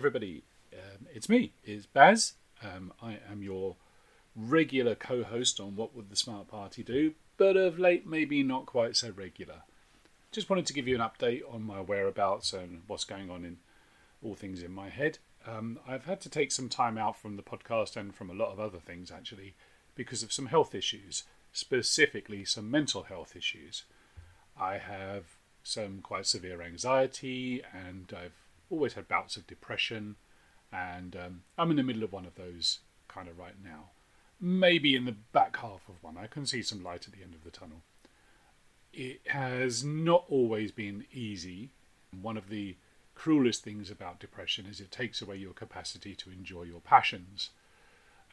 everybody. Um, it's me, it's Baz. Um, I am your regular co host on What Would the Smart Party Do, but of late, maybe not quite so regular. Just wanted to give you an update on my whereabouts and what's going on in all things in my head. Um, I've had to take some time out from the podcast and from a lot of other things actually because of some health issues, specifically some mental health issues. I have some quite severe anxiety and I've always had bouts of depression, and um, I'm in the middle of one of those kind of right now. Maybe in the back half of one. I can see some light at the end of the tunnel. It has not always been easy. One of the cruelest things about depression is it takes away your capacity to enjoy your passions.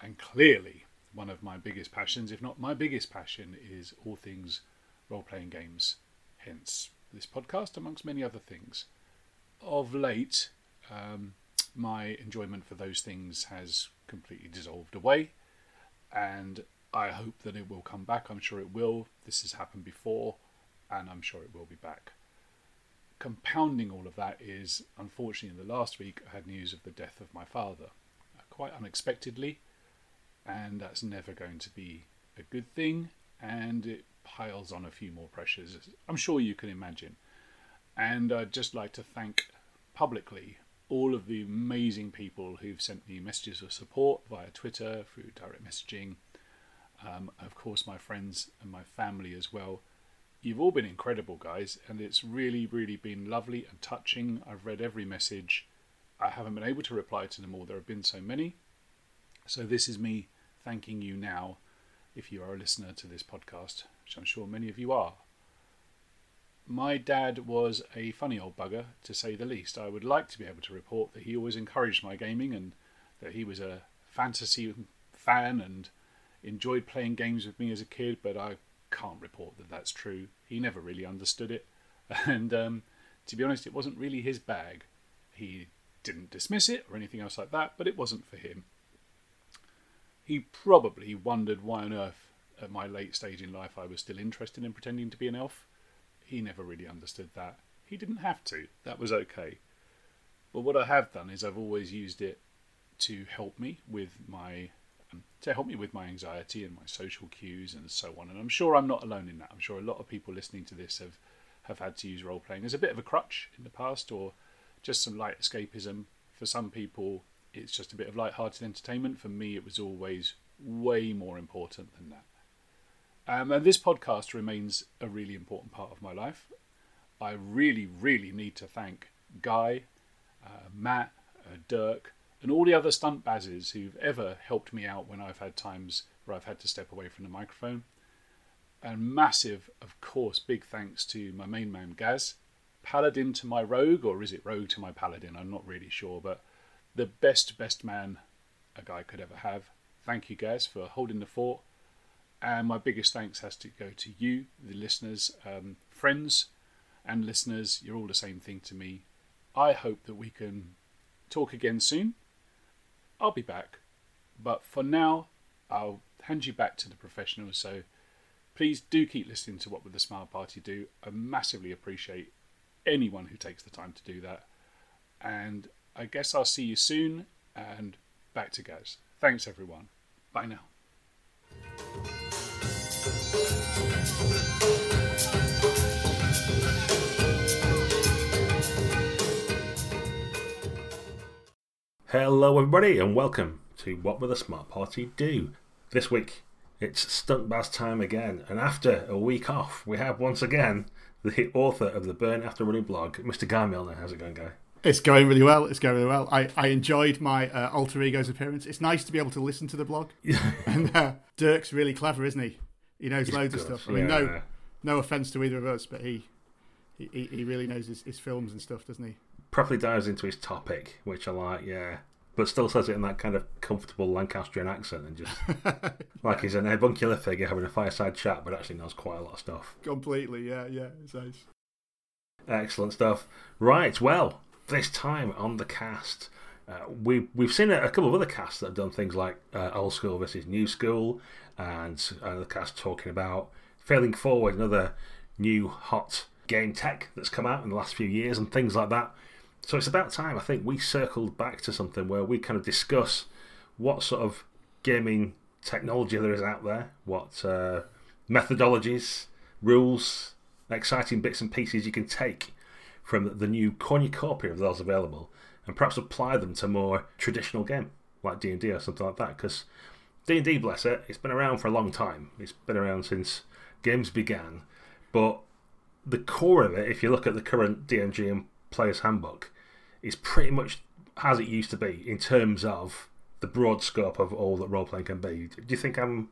And clearly, one of my biggest passions, if not my biggest passion, is all things role playing games. Hence, this podcast, amongst many other things of late, um, my enjoyment for those things has completely dissolved away, and I hope that it will come back. I'm sure it will. This has happened before, and I'm sure it will be back. Compounding all of that is, unfortunately, in the last week, I had news of the death of my father, uh, quite unexpectedly, and that's never going to be a good thing, and it piles on a few more pressures. I'm sure you can imagine. And I'd just like to thank publicly all of the amazing people who've sent me messages of support via Twitter, through direct messaging. Um, of course, my friends and my family as well. You've all been incredible, guys, and it's really, really been lovely and touching. I've read every message. I haven't been able to reply to them all, there have been so many. So, this is me thanking you now if you are a listener to this podcast, which I'm sure many of you are my dad was a funny old bugger, to say the least. I would like to be able to report that he always encouraged my gaming and that he was a fantasy fan and enjoyed playing games with me as a kid, but I can't report that that's true. He never really understood it. And um, to be honest, it wasn't really his bag. He didn't dismiss it or anything else like that, but it wasn't for him. He probably wondered why on earth, at my late stage in life, I was still interested in pretending to be an elf he never really understood that. He didn't have to. That was okay. But what I have done is I've always used it to help me with my um, to help me with my anxiety and my social cues and so on. And I'm sure I'm not alone in that. I'm sure a lot of people listening to this have have had to use role playing as a bit of a crutch in the past or just some light escapism. For some people, it's just a bit of light-hearted entertainment. For me, it was always way more important than that. Um, and this podcast remains a really important part of my life. I really, really need to thank Guy, uh, Matt, uh, Dirk, and all the other stunt bazzes who've ever helped me out when I've had times where I've had to step away from the microphone. And massive, of course, big thanks to my main man Gaz, paladin to my rogue, or is it rogue to my paladin? I'm not really sure, but the best, best man a guy could ever have. Thank you, Gaz, for holding the fort and my biggest thanks has to go to you, the listeners, um, friends, and listeners. You're all the same thing to me. I hope that we can talk again soon. I'll be back. But for now, I'll hand you back to the professionals. So please do keep listening to What Would the Smart Party Do. I massively appreciate anyone who takes the time to do that. And I guess I'll see you soon. And back to Gaz. Thanks, everyone. Bye now. Hello, everybody, and welcome to What Will the Smart Party Do? This week, it's Stunt Baz time again, and after a week off, we have once again the author of the Burn After Running blog, Mr. Guy Milner. How's it going, Guy? It's going really well. It's going really well. I, I enjoyed my uh, alter ego's appearance. It's nice to be able to listen to the blog. and uh, Dirk's really clever, isn't he? He knows He's loads good. of stuff. I mean, yeah. no, no offense to either of us, but he, he, he really knows his, his films and stuff, doesn't he? Properly dives into his topic, which I like. Yeah, but still says it in that kind of comfortable Lancastrian accent and just like he's an avuncular figure having a fireside chat, but actually knows quite a lot of stuff. Completely, yeah, yeah, it's nice. Excellent stuff. Right, well, this time on the cast, uh, we, we've seen a, a, couple of other casts that have done things like uh, old school versus new school, and another cast talking about failing forward, another new hot game tech that's come out in the last few years, and things like that. So it's about time, I think, we circled back to something where we kind of discuss what sort of gaming technology there is out there, what uh, methodologies, rules, exciting bits and pieces you can take from the new cornucopia of those available and perhaps apply them to more traditional game like D&D or something like that because D&D, bless it, it's been around for a long time. It's been around since games began. But the core of it, if you look at the current DMG and Player's Handbook, is pretty much as it used to be in terms of the broad scope of all that role playing can be. Do you think I'm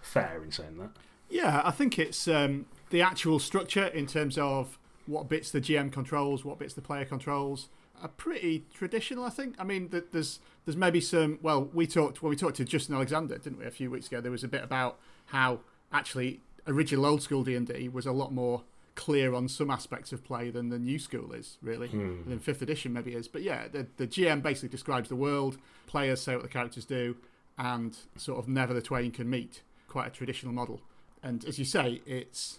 fair in saying that? Yeah, I think it's um, the actual structure in terms of what bits the GM controls, what bits the player controls, are pretty traditional. I think. I mean, there's there's maybe some. Well, we talked when we talked to Justin Alexander, didn't we, a few weeks ago? There was a bit about how actually original old school D and D was a lot more clear on some aspects of play than the new school is, really. Hmm. Than fifth edition maybe is. But yeah, the, the GM basically describes the world, players say what the characters do, and sort of never the twain can meet. Quite a traditional model. And as you say, it's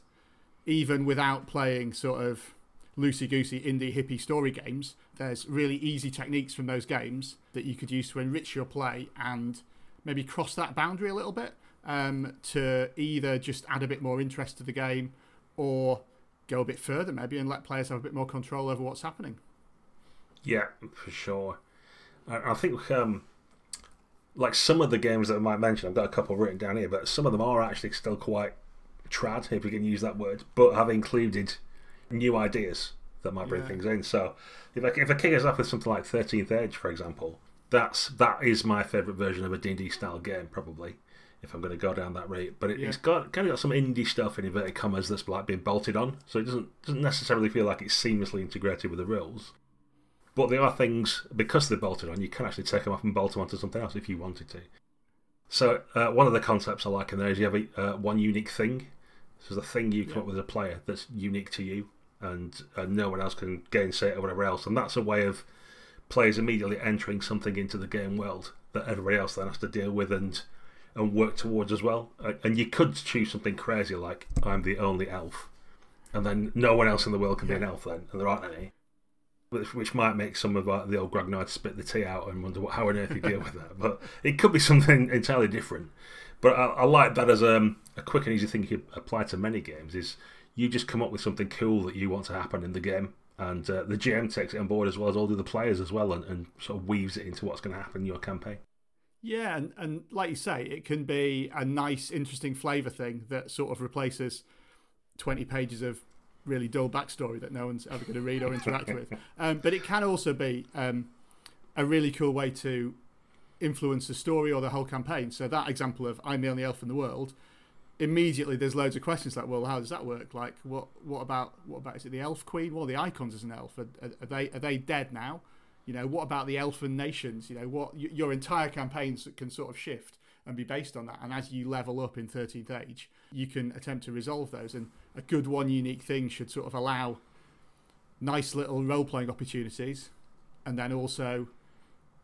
even without playing sort of loosey goosey indie hippie story games, there's really easy techniques from those games that you could use to enrich your play and maybe cross that boundary a little bit um, to either just add a bit more interest to the game or go a bit further maybe and let players have a bit more control over what's happening. Yeah, for sure. I, think um, like some of the games that I might mention, I've got a couple written down here, but some of them are actually still quite trad, if we can use that word, but have included new ideas that might bring yeah. things in. So if I, if I kick us off with something like 13th Age, for example, that's that is my favourite version of a D&D style game, probably, if I'm going to go down that route. But it, has got kind of got some indie stuff in inverted commas that's like being bolted on, so it doesn't doesn't necessarily feel like it's seamlessly integrated with the rules. But there are things because they're bolted on, you can actually take them off and bolt them onto something else if you wanted to. So uh, one of the concepts I like in there is you have a, uh, one unique thing. So a thing you come yeah. up with as a player that's unique to you, and, and no one else can gainsay it or whatever else. And that's a way of players immediately entering something into the game world that everybody else then has to deal with and and work towards as well. And you could choose something crazy like I'm the only elf, and then no one else in the world can yeah. be an elf then, and there aren't any. Which, which might make some of uh, the old Grognard spit the tea out and wonder what, how on earth you deal with that. But it could be something entirely different. But I, I like that as um, a quick and easy thing you could apply to many games. Is you just come up with something cool that you want to happen in the game, and uh, the GM takes it on board as well as all the other players as well, and, and sort of weaves it into what's going to happen in your campaign. Yeah, and, and like you say, it can be a nice, interesting flavour thing that sort of replaces 20 pages of really dull backstory that no one's ever going to read or interact with. Um, but it can also be um, a really cool way to influence the story or the whole campaign. So, that example of I'm the only elf in the world immediately there's loads of questions like, well, how does that work? Like, what what about what about is it the elf queen? Well, the icons as an elf are, are, they are they dead now? You know, what about the elfin nations? You know, what your entire campaigns can sort of shift and be based on that. And as you level up in 13th Age, you can attempt to resolve those. And a good one unique thing should sort of allow nice little role playing opportunities, and then also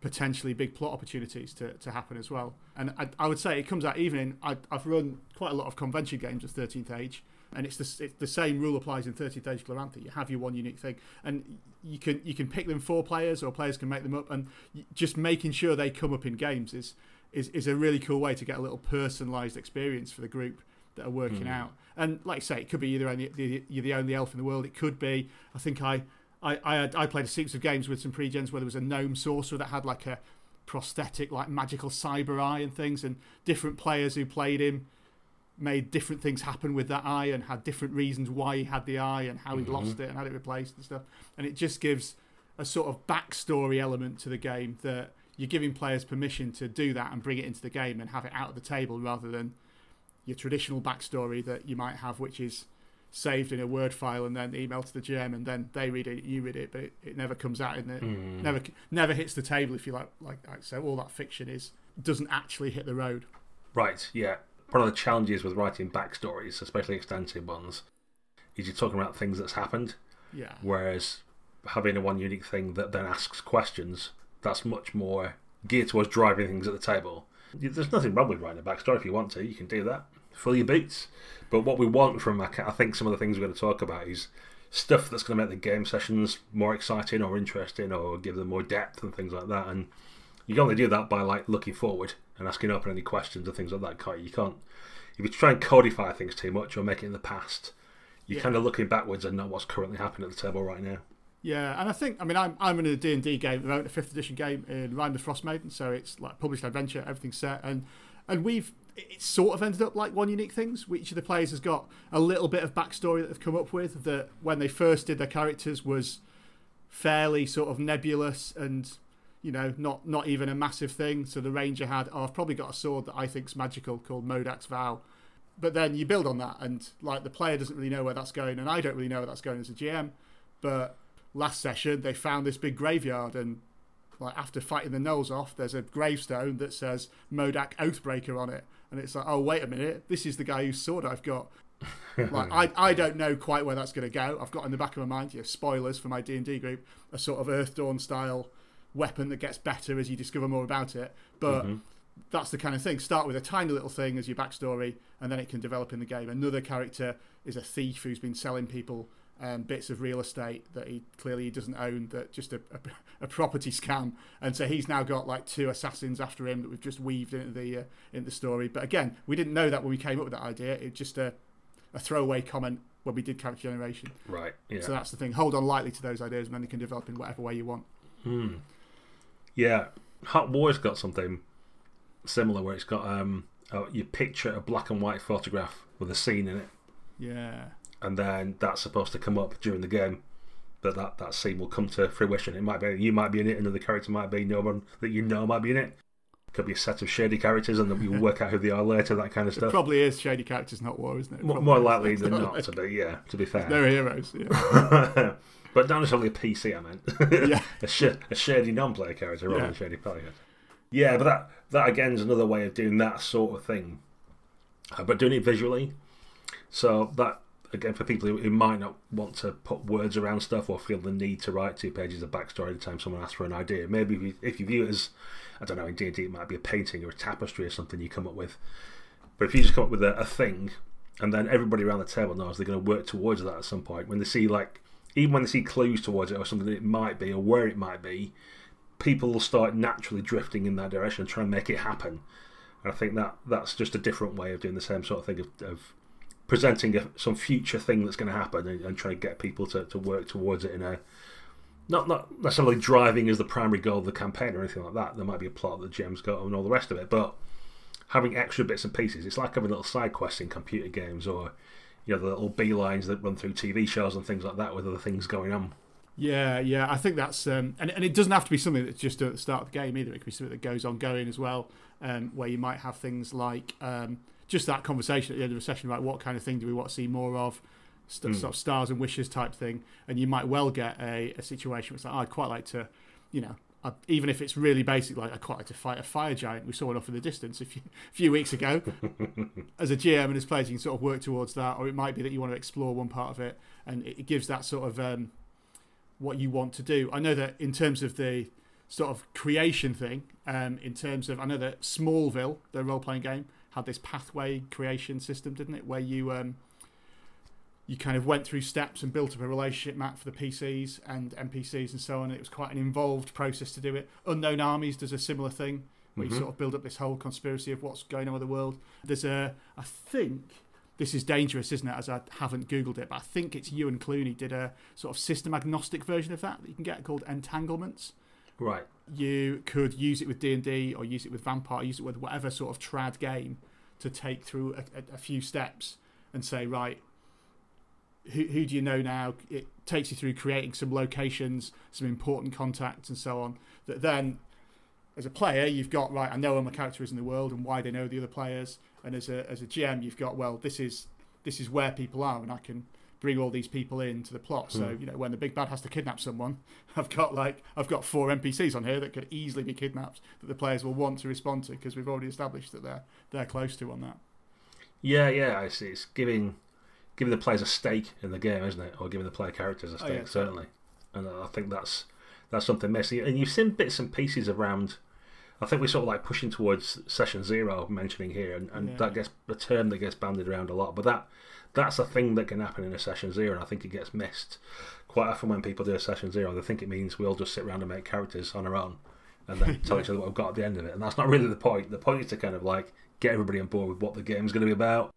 potentially big plot opportunities to, to happen as well. And I, I would say it comes out even in, I, have run quite a lot of convention games at 13th Age, and it's the, it's the same rule applies in 13th Age Glorantha. You have your one unique thing, and you can you can pick them for players, or players can make them up, and just making sure they come up in games is is, is a really cool way to get a little personalised experience for the group that are working mm. out. And like I say, it could be either only, you're the only elf in the world. It could be, I think I I, I, I played a series of games with some pre-gens where there was a gnome sorcerer that had like a prosthetic, like magical cyber eye and things, and different players who played him made different things happen with that eye and had different reasons why he had the eye and how he mm-hmm. lost it and had it replaced and stuff. And it just gives a sort of backstory element to the game that you're giving players permission to do that and bring it into the game and have it out of the table rather than your traditional backstory that you might have, which is saved in a Word file and then emailed to the GM, and then they read it, you read it, but it, it never comes out in the mm. never never hits the table if you like like So all that fiction is doesn't actually hit the road. Right. Yeah. One of the challenges with writing backstories, especially extensive ones, is you're talking about things that's happened. Yeah. Whereas having a one unique thing that then asks questions, that's much more geared towards driving things at the table. There's nothing wrong with writing a backstory if you want to. You can do that. Fill your boots. But what we want from I think some of the things we're going to talk about is stuff that's going to make the game sessions more exciting or interesting or give them more depth and things like that. And you can only do that by like looking forward and asking open any questions and things like that. Can't you? you can't if you try and codify things too much or make it in the past, you're yeah. kind of looking backwards and not what's currently happening at the table right now. Yeah, and I think I mean I'm I'm in a D and D game at the moment, a fifth edition game in Rime the Frostmaiden, so it's like published adventure, everything's set, and and we've it's sort of ended up like one unique things. Each of the players has got a little bit of backstory that they've come up with that when they first did their characters was fairly sort of nebulous and you know not not even a massive thing. So the ranger had oh I've probably got a sword that I think's magical called Modak's Vow. But then you build on that, and like the player doesn't really know where that's going, and I don't really know where that's going as a GM. But last session they found this big graveyard and like after fighting the gnolls off there's a gravestone that says modak oathbreaker on it and it's like oh wait a minute this is the guy whose sword i've got. Like I, I don't know quite where that's going to go. I've got in the back of my mind you know, spoilers for my d&d group a sort of earthdawn style weapon that gets better as you discover more about it. But mm-hmm. that's the kind of thing. Start with a tiny little thing as your backstory and then it can develop in the game. Another character is a thief who's been selling people um, bits of real estate that he clearly doesn't own, that just a, a, a, property scam, and so he's now got like two assassins after him that we've just weaved into the uh, into the story. But again, we didn't know that when we came up with that idea. It's just a, a throwaway comment when we did character generation. Right. Yeah. So that's the thing. Hold on lightly to those ideas, and then they can develop in whatever way you want. Hmm. Yeah, Hot War's got something similar where it's got um, you picture a black and white photograph with a scene in it. Yeah and then that's supposed to come up during the game. But that, that scene will come to fruition. It might be you might be in it, another character might be, no one that you know might be in it. Could be a set of shady characters, and then you work out who they are later. That kind of stuff. It probably is shady characters, not war, isn't it? More, more likely than not to be. Yeah, to be fair, they're heroes. Yeah. but not necessarily a PC. I meant. yeah. a, sh- a shady non-player character rather yeah. than shady player. Yeah, but that that again is another way of doing that sort of thing, uh, but doing it visually. So that again for people who, might not want to put words around stuff or feel the need to write two pages of backstory every time someone asks for an idea. Maybe if you, view it as I don't know in D and D it might be a painting or a tapestry or something you come up with. But if you just come up with a, a thing, and then everybody around the table knows they're going to work towards that at some point. When they see like even when they see clues towards it or something it might be or where it might be, people will start naturally drifting in that direction and try and make it happen. And I think that that's just a different way of doing the same sort of thing of, of presenting a, some future thing that's going to happen and, and trying to get people to, to work towards it in a not not necessarily driving as the primary goal of the campaign or anything like that. There might be a plot that GM's got and all the rest of it, but having extra bits and pieces. It's like having little side quests in computer games or you know the little beelines that run through TV shows and things like that with other things going on. Yeah, yeah, I think that's um, and and it doesn't have to be something that's just at the start of the game either. It could be something that goes on going as well, um, where you might have things like um, just that conversation at the end of a session about what kind of thing do we want to see more of, st- mm. sort of stars and wishes type thing, and you might well get a, a situation where it's like, oh, I'd quite like to, you know, I, even if it's really basic, like I'd quite like to fight a fire giant. We saw it off in the distance a few, few weeks ago. as a GM and as players, you can sort of work towards that, or it might be that you want to explore one part of it, and it, it gives that sort of um, what you want to do. I know that in terms of the sort of creation thing, um, in terms of I know that Smallville, the role playing game, had this pathway creation system, didn't it? Where you um, you kind of went through steps and built up a relationship map for the PCs and NPCs and so on. It was quite an involved process to do it. Unknown Armies does a similar thing where mm-hmm. you sort of build up this whole conspiracy of what's going on with the world. There's a, I think this is dangerous, isn't it? As I haven't googled it, but I think it's Ewen Cluney did a sort of system agnostic version of that that you can get called Entanglements. Right. You could use it with D and D, or use it with Vampire, use it with whatever sort of trad game to take through a, a, a few steps and say, right, who, who do you know now? It takes you through creating some locations, some important contacts, and so on. That then, as a player, you've got right. I know where my character is in the world and why they know the other players. And as a as a GM, you've got well, this is this is where people are, and I can bring all these people into the plot. So hmm. you know, when the big bad has to kidnap someone, I've got like I've got four NPCs on here that could easily be kidnapped that the players will want to respond to because we've already established that they're they're close to on that. Yeah, yeah, I see. It's giving giving the players a stake in the game, isn't it? Or giving the player characters a stake, oh, yeah, certainly. And I think that's that's something messy. And you've seen bits and pieces around I think we're sort of like pushing towards session zero, mentioning here, and, and yeah. that gets a term that gets banded around a lot. But that that's a thing that can happen in a session zero, and I think it gets missed quite often when people do a session zero. They think it means we all just sit around and make characters on our own, and then tell each other what we've got at the end of it. And that's not really the point. The point is to kind of like get everybody on board with what the game's going to be about,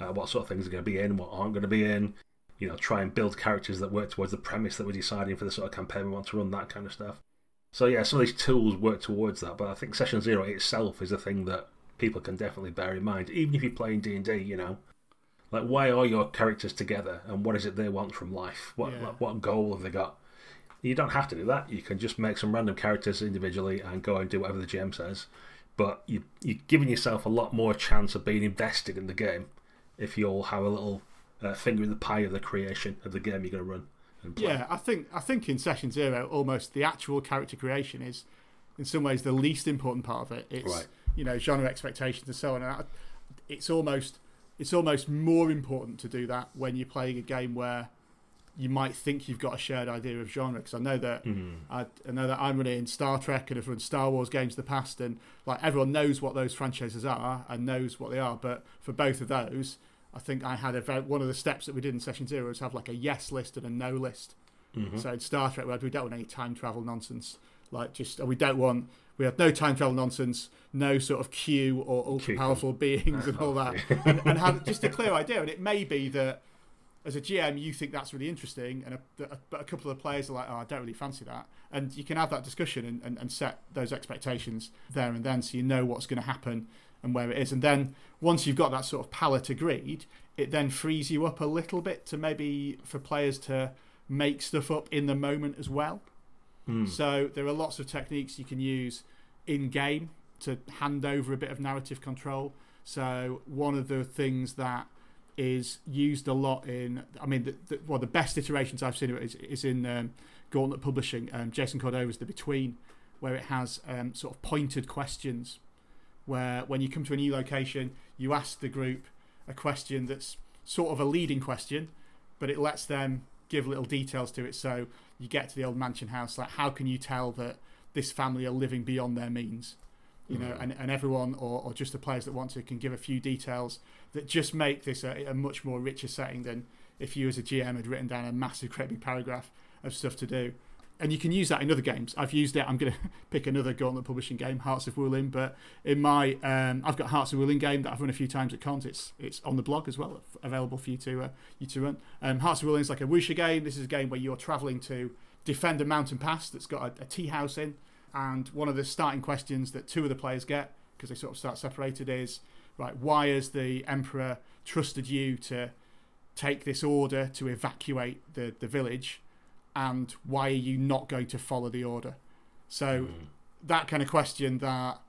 uh, what sort of things are going to be in, what aren't going to be in. You know, try and build characters that work towards the premise that we're deciding for the sort of campaign we want to run, that kind of stuff. So yeah, some of these tools work towards that, but I think session zero itself is a thing that people can definitely bear in mind, even if you're playing D and D. You know, like why are your characters together, and what is it they want from life? What yeah. like, what goal have they got? You don't have to do that. You can just make some random characters individually and go and do whatever the GM says. But you, you're giving yourself a lot more chance of being invested in the game if you all have a little uh, finger in the pie of the creation of the game you're going to run. Yeah, I think I think in session zero, almost the actual character creation is, in some ways, the least important part of it. It's right. you know genre expectations and so on. And it's almost it's almost more important to do that when you're playing a game where you might think you've got a shared idea of genre. Because I know that mm. I, I, know that I'm running Star Trek and I've run Star Wars games in the past, and like everyone knows what those franchises are and knows what they are. But for both of those, I think I had a very, one of the steps that we did in session zero was have like a yes list and a no list. Mm-hmm. So in Star Trek, we don't want any time travel nonsense. Like just we don't want we have no time travel nonsense, no sort of Q or ultra powerful beings and all that, and, and have just a clear idea. And it may be that as a GM, you think that's really interesting, and a, a, but a couple of the players are like, "Oh, I don't really fancy that." And you can have that discussion and, and, and set those expectations there and then, so you know what's going to happen and where it is. And then once you've got that sort of palette agreed, it then frees you up a little bit to maybe for players to make stuff up in the moment as well. Mm. So there are lots of techniques you can use in game to hand over a bit of narrative control. So one of the things that is used a lot in, I mean, the, the, well, the best iterations I've seen of it is, is in um, Gauntlet Publishing. Um, Jason Cordova's The Between, where it has um, sort of pointed questions where when you come to a new location, you ask the group a question that's sort of a leading question, but it lets them give little details to it. So you get to the old mansion house, like how can you tell that this family are living beyond their means? You know, mm. and, and everyone or, or just the players that want to can give a few details that just make this a, a much more richer setting than if you as a GM had written down a massive great big paragraph of stuff to do and you can use that in other games. I've used it. I'm going to pick another Gauntlet Publishing game, Hearts of Wulin. But in my, um, I've got Hearts of Wulin game that I've run a few times at cons. It's it's on the blog as well, available for you to uh, you to run. Um, Hearts of Wulin is like a wuxia game. This is a game where you're travelling to defend a mountain pass that's got a, a tea house in. And one of the starting questions that two of the players get because they sort of start separated is right. Why has the emperor trusted you to take this order to evacuate the the village? And why are you not going to follow the order? So mm. that kind of question that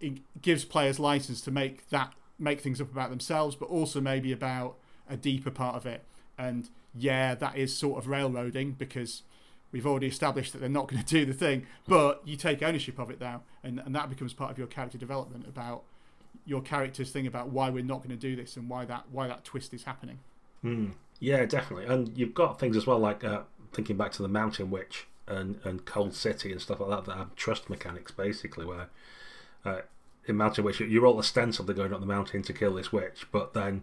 it gives players license to make that make things up about themselves, but also maybe about a deeper part of it. And yeah, that is sort of railroading because we've already established that they're not going to do the thing, but you take ownership of it now, and, and that becomes part of your character development about your character's thing about why we're not going to do this and why that why that twist is happening. Mm. Yeah, definitely. And you've got things as well like uh, thinking back to the Mountain Witch and, and Cold City and stuff like that that have trust mechanics basically where uh, in Mountain Witch you're all ostensibly going up the mountain to kill this witch, but then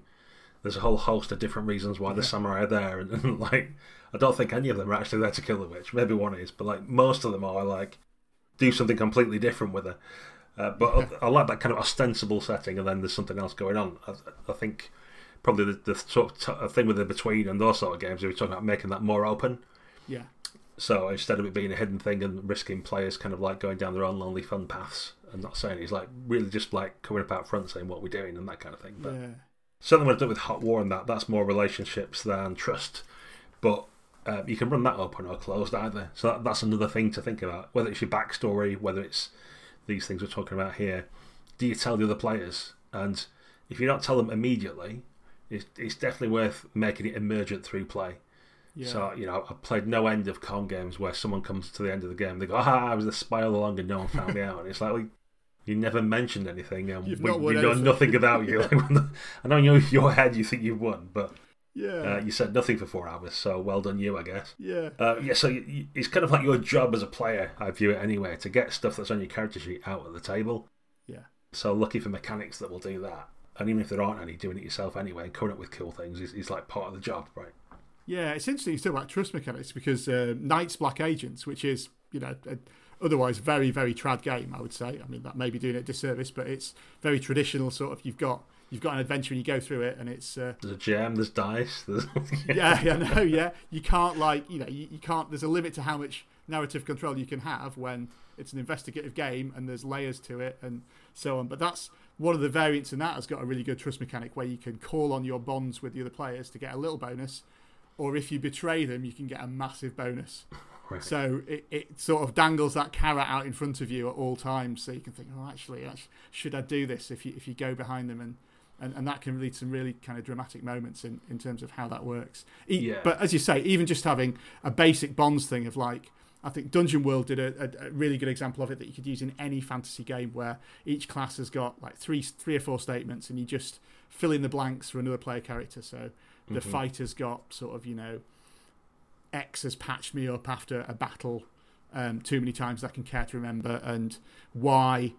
there's a whole host of different reasons why the samurai are there, and, and, like I don't think any of them are actually there to kill the witch. Maybe one is, but like most of them are like do something completely different with her. Uh, but I, I, like that kind of ostensible setting, and then there's something else going on. I, I think probably the, the sort of t- thing with the between and those sort of games, we were talking about making that more open. Yeah. So instead of it being a hidden thing and risking players kind of like going down their own lonely fun paths and not saying, he's like really just like coming up out front saying what we're doing and that kind of thing. But yeah. certainly when I done with Hot War and that, that's more relationships than trust. But uh, you can run that open or closed either. So that, that's another thing to think about. Whether it's your backstory, whether it's these things we're talking about here, do you tell the other players? And if you don't tell them immediately, it's, it's definitely worth making it emergent through play. Yeah. So, you know, I've played no end of con games where someone comes to the end of the game, they go, ah, I was the spy all along and no one found me out. And it's like, well, you never mentioned anything and You've we, won know anything. nothing about you. like I know in your, your head you think you've won, but. Yeah. Uh, you said nothing for four hours, so well done you, I guess. Yeah. Uh, yeah, so you, you, it's kind of like your job as a player, I view it anyway, to get stuff that's on your character sheet out at the table. Yeah. So lucky for mechanics that will do that. And even if there aren't any, doing it yourself anyway and coming up with cool things is, is like part of the job, right? Yeah, it's interesting you talk about trust mechanics because uh, Night's Black Agents, which is, you know, a, otherwise very, very trad game, I would say. I mean, that may be doing it a disservice, but it's very traditional sort of. You've got you've got an adventure and you go through it, and it's uh, there's a GM, there's dice, there's yeah, yeah, no, yeah. You can't like you know you, you can't. There's a limit to how much narrative control you can have when it's an investigative game and there's layers to it and so on. But that's one of the variants in that has got a really good trust mechanic where you can call on your bonds with the other players to get a little bonus, or if you betray them, you can get a massive bonus. Right. So it, it sort of dangles that carrot out in front of you at all times, so you can think, oh, actually, should I do this? If you if you go behind them and and, and that can lead to some really kind of dramatic moments in, in terms of how that works. E- yeah. But as you say, even just having a basic bonds thing of like, I think Dungeon World did a, a, a, really good example of it that you could use in any fantasy game where each class has got like three three or four statements and you just fill in the blanks for another player character. So the mm-hmm. fighter's got sort of, you know, X has patched me up after a battle um, too many times I can care to remember, and Y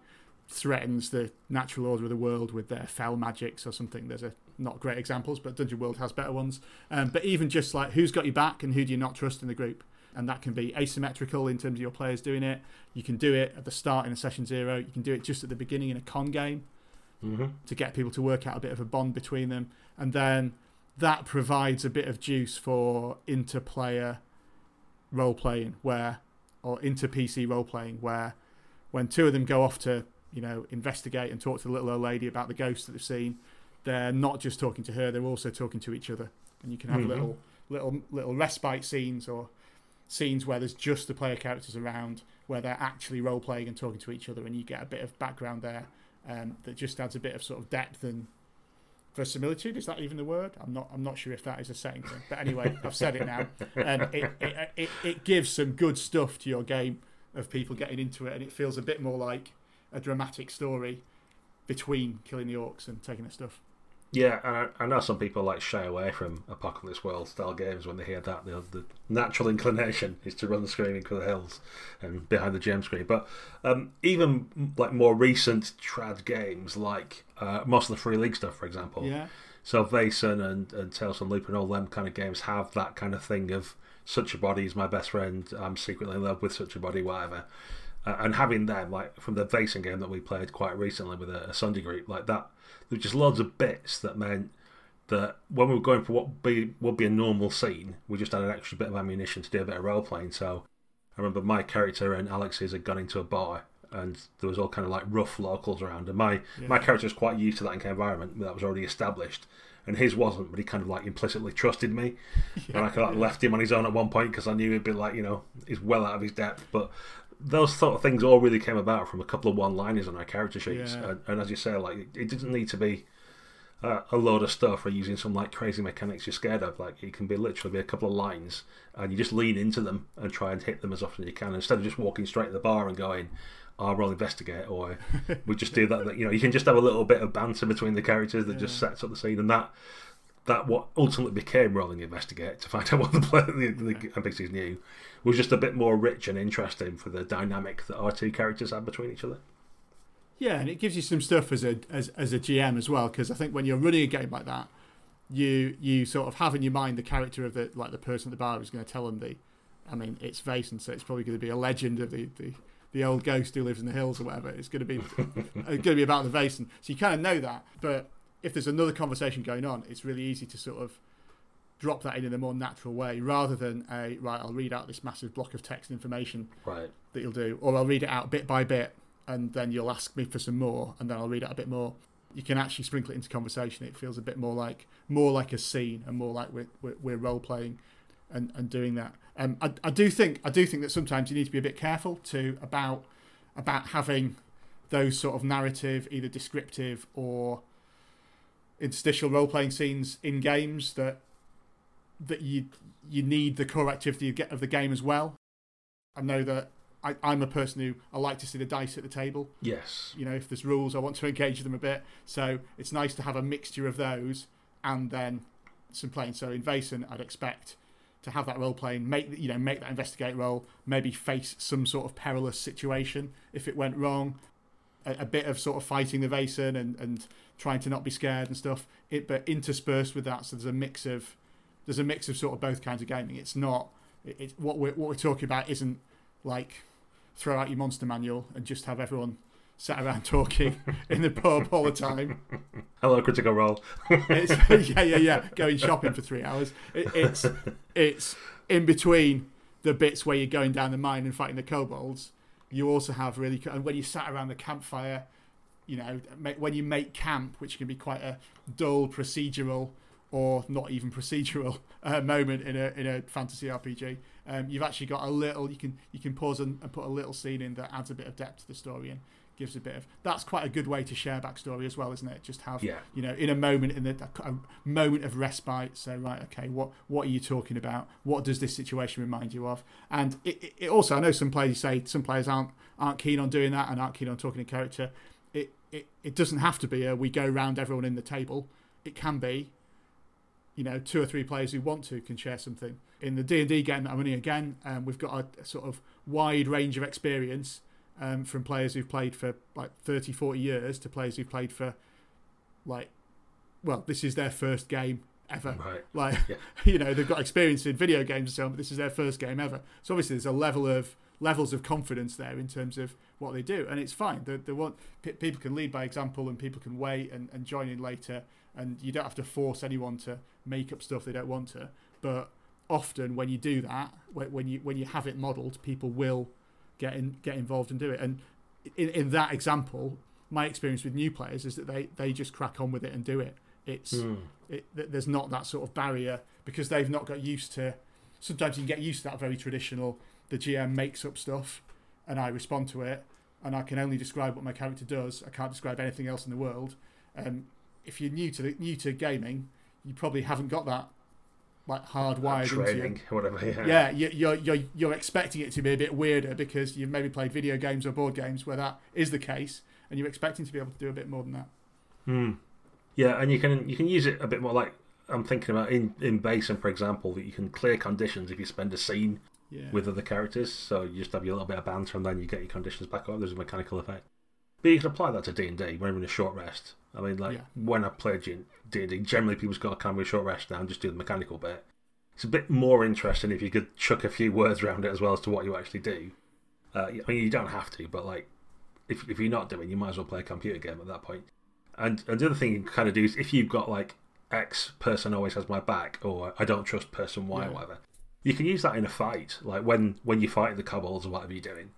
threatens the natural order of the world with their fell magics or something. There's a not great examples, but Dungeon World has better ones. Um, but even just like who's got your back and who do you not trust in the group, and that can be asymmetrical in terms of your players doing it. You can do it at the start in a session zero. You can do it just at the beginning in a con game mm-hmm. to get people to work out a bit of a bond between them, and then that provides a bit of juice for interplayer role playing where or inter PC role playing where when two of them go off to you know, investigate and talk to the little old lady about the ghosts that they've seen, they're not just talking to her; they're also talking to each other, and you can have mm-hmm. little, little, little respite scenes or scenes where there's just the player characters around, where they're actually role playing and talking to each other, and you get a bit of background there um, that just adds a bit of sort of depth and verisimilitude. Is that even the word? I'm not. I'm not sure if that is a setting thing. But anyway, I've said it now. and it, it, it, it gives some good stuff to your game of people getting into it, and it feels a bit more like a dramatic story between killing the orcs and taking their stuff. Yeah, and I, I, know some people like shy away from Apocalypse World style games when they hear that. The, the natural inclination is to run screaming for the hills and behind the GM screen. But um, even like more recent trad games, like uh, most of the Free League stuff, for example. Yeah. So Vaesen and, and Tales from Loop and all them kind of games have that kind of thing of such a body is my best friend. I'm secretly in love with such a body, whatever uh, and having them like from the Vaesen game that we played quite recently with a, a Sunday group like that, there were just loads of bits that meant that when we were going for what be would be a normal scene, we just had an extra bit of ammunition to do a bit of role playing. So I remember my character and Alex's had gone into a bar and there was all kind of like rough locals around and my yeah. my character was quite used to that environment that was already established and his wasn't but he kind of like implicitly trusted me yeah. and I kind of like left him on his own at one point because I knew he'd be like you know he's well out of his depth but those sort of things all really came about from a couple of one-liners on our character sheets, yeah. and, and, as you say, like it, it doesn't need to be uh, a load of stuff or using some like crazy mechanics you're scared of. Like it can be literally be a couple of lines, and you just lean into them and try and hit them as often as you can, instead of just walking straight to the bar and going. Oh, we'll investigate, or we just do that. You know, you can just have a little bit of banter between the characters that yeah. just sets up the scene, and that that what ultimately became rolling investigate to find out what the, player, the, the NPCs knew was just a bit more rich and interesting for the dynamic that our two characters had between each other. Yeah, and it gives you some stuff as a as, as a GM as well because I think when you're running a game like that, you you sort of have in your mind the character of the like the person at the bar who's going to tell them the, I mean it's Vaesen, so it's probably going to be a legend of the, the the old ghost who lives in the hills or whatever. It's going to be going to be about the Vaesen, so you kind of know that, but if there's another conversation going on, it's really easy to sort of drop that in in a more natural way rather than a right. I'll read out this massive block of text information right. that you'll do, or I'll read it out bit by bit, and then you'll ask me for some more, and then I'll read it a bit more. You can actually sprinkle it into conversation. It feels a bit more like more like a scene, and more like we're we're, we're role playing, and, and doing that. Um, I, I do think I do think that sometimes you need to be a bit careful to about about having those sort of narrative, either descriptive or interstitial role playing scenes in games that that you you need the core activity of the game as well. I know that I, am a person who I like to see the dice at the table. Yes. You know, if there's rules, I want to engage them a bit. So it's nice to have a mixture of those and then some playing. So in Vaesen, I'd expect to have that roll playing, make you know, make that investigate role, maybe face some sort of perilous situation if it went wrong. A, a bit of sort of fighting the Vaesen and, and trying to not be scared and stuff. It, but interspersed with that, so there's a mix of there's a mix of sort of both kinds of gaming. It's not it, it, what we're what we're talking about isn't like throw out your monster manual and just have everyone sat around talking in the pub all the time. Hello, critical role. it's, yeah, yeah, yeah. Going shopping for three hours. It, it's it's in between the bits where you're going down the mine and fighting the kobolds. You also have really, and when you sat around the campfire, you know, when you make camp, which can be quite a dull procedural or not even procedural uh, moment in a in a fantasy RPG. Um, you've actually got a little. You can you can pause and, and, put a little scene in that adds a bit of depth to the story and gives a bit of. That's quite a good way to share backstory as well, isn't it? Just have yeah. you know in a moment in the a moment of respite. So right, okay, what what are you talking about? What does this situation remind you of? And it, it also, I know some players say some players aren't aren't keen on doing that and aren't keen on talking to character. It it, it doesn't have to be a we go round everyone in the table. It can be you know, two or three players who want to can share something. In the D and D game that I'm running again, um, we've got a, a, sort of wide range of experience um, from players who've played for like 30, 40 years to players who've played for like, well, this is their first game ever. Right. Like, yeah. you know, they've got experience in video games and so on, but this is their first game ever. So obviously, there's a level of levels of confidence there in terms of what they do, and it's fine. The the one people can lead by example, and people can wait and, and join in later and you don't have to force anyone to make up stuff they don't want to. But often when you do that, when you when you have it modelled, people will get in, get involved and do it. And in, in that example, my experience with new players is that they, they just crack on with it and do it. It's mm. it, there's not that sort of barrier because they've not got used to. Sometimes you can get used to that very traditional. The GM makes up stuff, and I respond to it, and I can only describe what my character does. I can't describe anything else in the world. Um, if you're new to the, new to gaming, you probably haven't got that like hardwired training, into whatever. Yeah, yeah you're, you're you're expecting it to be a bit weirder because you've maybe played video games or board games where that is the case, and you're expecting to be able to do a bit more than that. Hmm. Yeah, and you can you can use it a bit more like I'm thinking about in in Vaesen, for example, that you can clear conditions if you spend a scene yeah. with other characters. So you just have your little bit of banter, and then you get your conditions back up. There's a mechanical effect. But you can apply that to D and D when you're in a short rest. I mean, like yeah. when I played D and D, generally people just got a kind of a short rest now and just do the mechanical bit. It's a bit more interesting if you could chuck a few words around it as well as to what you actually do. Uh, I mean, you don't have to, but like if if you're not doing, you might as well play a computer game at that point. And, and the other thing you can kind of do is if you've got like X person always has my back, or I don't trust person Y, yeah. or whatever. You can use that in a fight, like when when you fight the kobolds or whatever you're doing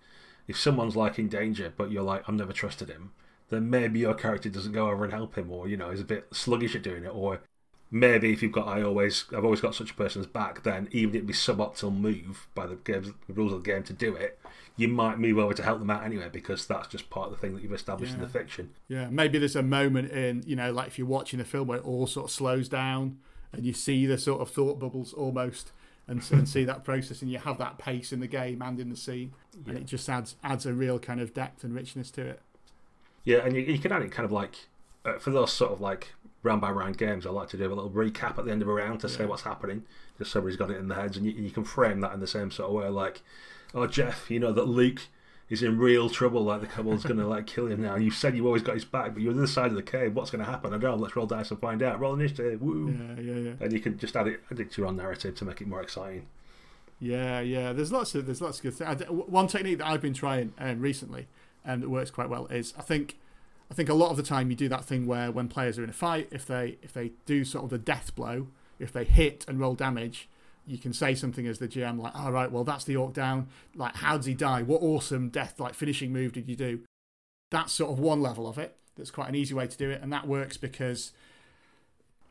if someone's like in danger, but you're like, I've never trusted him, then maybe your character doesn't go over and help him, or you know, is a bit sluggish at doing it, or maybe if you've got, I always, I've always got such a person's back, then even if it be suboptimal move by the, games, the rules of the game to do it, you might move over to help them out anyway because that's just part of the thing that you've established yeah. in the fiction. Yeah, maybe there's a moment in, you know, like if you're watching a film where it all sort of slows down and you see the sort of thought bubbles almost and, and see that process, and you have that pace in the game and in the scene, yeah. and it just adds adds a real kind of depth and richness to it. Yeah, and you, you can add it kind of like uh, for those sort of like round by round games. I like to do a little recap at the end of a round to yeah. say what's happening, just so everybody's got it in their heads, and you, you can frame that in the same sort of way, like, oh Jeff, you know that Luke he's in real trouble. Like the kobold's going to like kill him now. And you said you always got his back, but you're on the side of the cave. What's going to happen? I don't know. Let's roll dice and find out. Roll initiative. Woo. Yeah, yeah, yeah. And you can just add it, add it to your own narrative to make it more exciting. Yeah, yeah. There's lots of there's lots of good things. One technique that I've been trying um, recently um, that works quite well is I think I think a lot of the time you do that thing where when players are in a fight, if they if they do sort of the death blow, if they hit and roll damage, you can say something as the GM like, "All right, well that's the orc down. Like, how does he die? What awesome death like finishing move did you do?" That's sort of one level of it. That's quite an easy way to do it, and that works because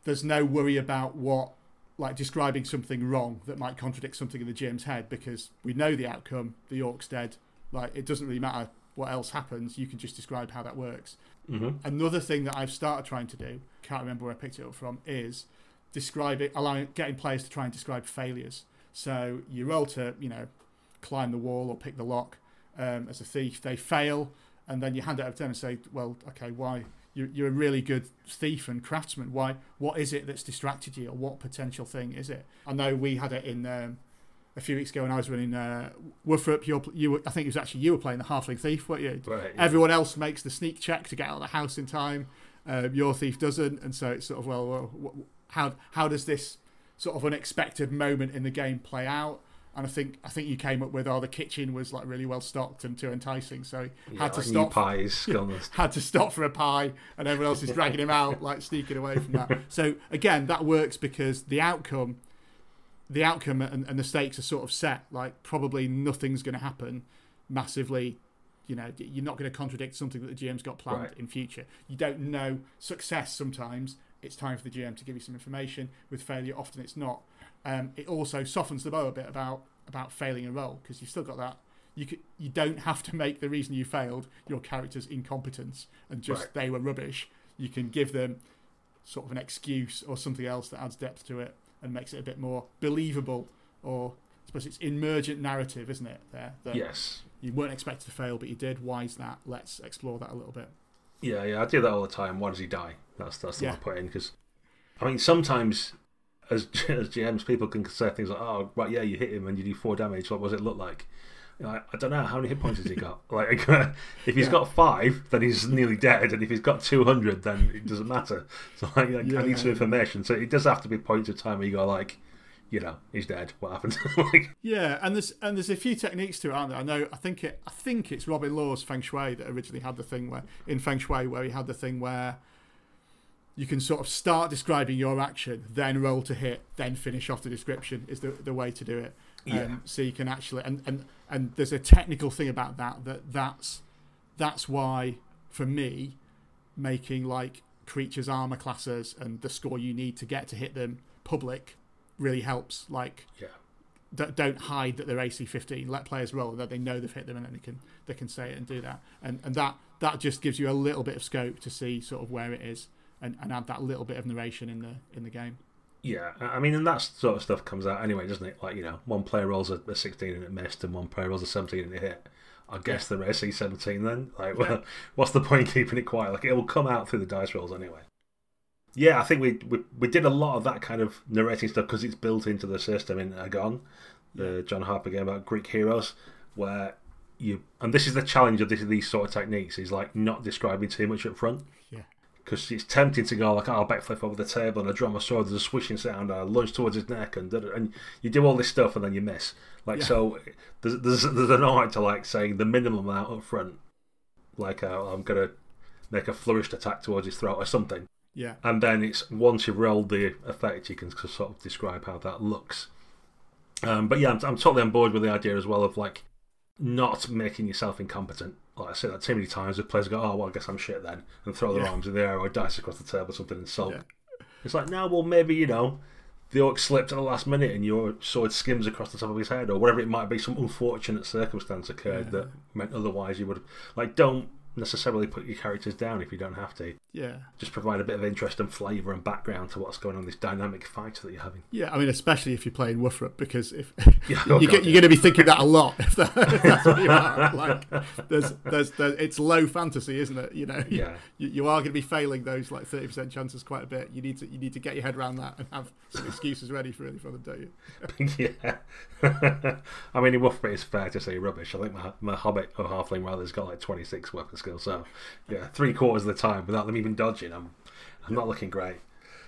there's no worry about what like describing something wrong that might contradict something in the GM's head because we know the outcome. The orc's dead. Like, it doesn't really matter what else happens. You can just describe how that works. Mm-hmm. Another thing that I've started trying to do, can't remember where I picked it up from, is describing, allowing getting players to try and describe failures. So you roll to, you know, climb the wall or pick the lock um, as a thief. They fail, and then you hand it over to them and say, "Well, okay, why you're, you're a really good thief and craftsman. Why? What is it that's distracted you, or what potential thing is it? I know we had it in um, a few weeks ago when I was running uh. You, you were, I think it was actually you were playing the Halfling Thief, weren't you? Right, yeah. Everyone else makes the sneak check to get out of the house in time. Um, your thief doesn't, and so it's sort of well, well, how how does this sort of unexpected moment in the game play out? And I think I think you came up with oh the kitchen was like really well stocked and too enticing, so he Yeah, had to like stop pies, had to stop for a pie, and everyone else is dragging him out, like sneaking away from that. So again, that works because the outcome, the outcome, and, and the stakes are sort of set. Like probably nothing's going to happen massively. You know, you're not going to contradict something that the GM's got planned Right. in future. You don't know success. Sometimes it's time for the GM to give you some information. With failure, often it's not. Um, it also softens the blow a bit about about failing a roll because you've still got that you could, you don't have to make the reason you failed your character's incompetence and just Right. they were rubbish. You can give them sort of an excuse or something else that adds depth to it and makes it a bit more believable. Or I suppose it's emergent narrative, isn't it? There, Yes. you weren't expected to fail, but you did. Why is that? Let's explore that a little bit. Yeah, yeah, I do that all the time. Why does he die? That's that's the Yeah. one I put in because, I mean, sometimes as as GMs, people can say things like, "Oh, right, yeah, you hit him and you do four damage. What does it look like?" Know, I, I don't know how many hit points has he got. Like, if he's Yeah. got five, then he's nearly dead, and if he's got two hundred, then it doesn't matter. So like, I Yeah. need some information. So it does have to be points of time where you go like, you know, he's dead. What happened? like, Yeah, and there's and there's a few techniques to it, aren't there? I know. I think it. I think it's Robin Laws Feng Shui that originally had the thing where in Feng Shui where he had the thing where you can sort of start describing your action, then roll to hit, then finish off the description is the the way to do it. Yeah. Um, so you can actually and, and and there's a technical thing about that that that's that's why for me making like creatures armor classes and the score you need to get to hit them public really helps like yeah, don't- don't hide that they're AC 15. Let players roll that they know they've hit them and then they can they can say it and do that. And and that that just gives you a little bit of scope to see sort of where it is and, and add that little bit of narration in the in the game. Yeah. I mean, and that sort of stuff comes out anyway, doesn't it? Like, you know, one player rolls a, a sixteen and it missed, and one player rolls a seventeen and it hit. I guess they're AC seventeen then. Like, well, what's the point in keeping it quiet? Like, it will come out through the dice rolls anyway. Yeah, I think we we, we did a lot of that kind of narrating stuff because it's built into the system in Agon, the John Harper game about Greek heroes, where you and this is the challenge of this, these sort of techniques is like not describing too much up front Yeah. Because it's tempting to go like, oh, I'll backflip over the table and I draw my sword, there's a swishing sound, and I lunge towards his neck, and and you do all this stuff and then you miss. Like Yeah. so, there's, there's there's an art to like saying the minimum amount up front, like uh, I'm gonna make a flourished attack towards his throat or something, Yeah. and then it's once you've rolled the effect, you can sort of describe how that looks. Um, but yeah, I'm, I'm totally on board with the idea as well of like not making yourself incompetent. Like I said that too many times, the players go, "Oh, well, I guess I'm shit then," and throw their Yeah. arms in the air or dice across the table or something and sulk. Yeah. It's like, no, well, maybe you know, the orc slipped at the last minute and your sword skims across the top of his head, or whatever it might be. Some unfortunate circumstance occurred Yeah. that meant otherwise you would have. Like, don't necessarily put your characters down if you don't have to. Yeah. Just provide a bit of interest and flavour and background to what's going on in this dynamic fight that you're having. Yeah, I mean, especially if you're playing Woothrup, because if Yeah, oh you you're going to be thinking that a lot. If, that, if that's what you are, like, there's, there's, there's, it's low fantasy, isn't it? You know, Yeah. you, you are going to be failing those like thirty percent chances quite a bit. You need to, you need to get your head around that and have some excuses ready for for them, don't you? yeah. I mean, in Wolfbit, it's fair to say rubbish. I think my, my Hobbit or Halfling rather's got like 26 weapon skills. So, yeah, three quarters of the time without them even dodging, I'm, I'm not looking great.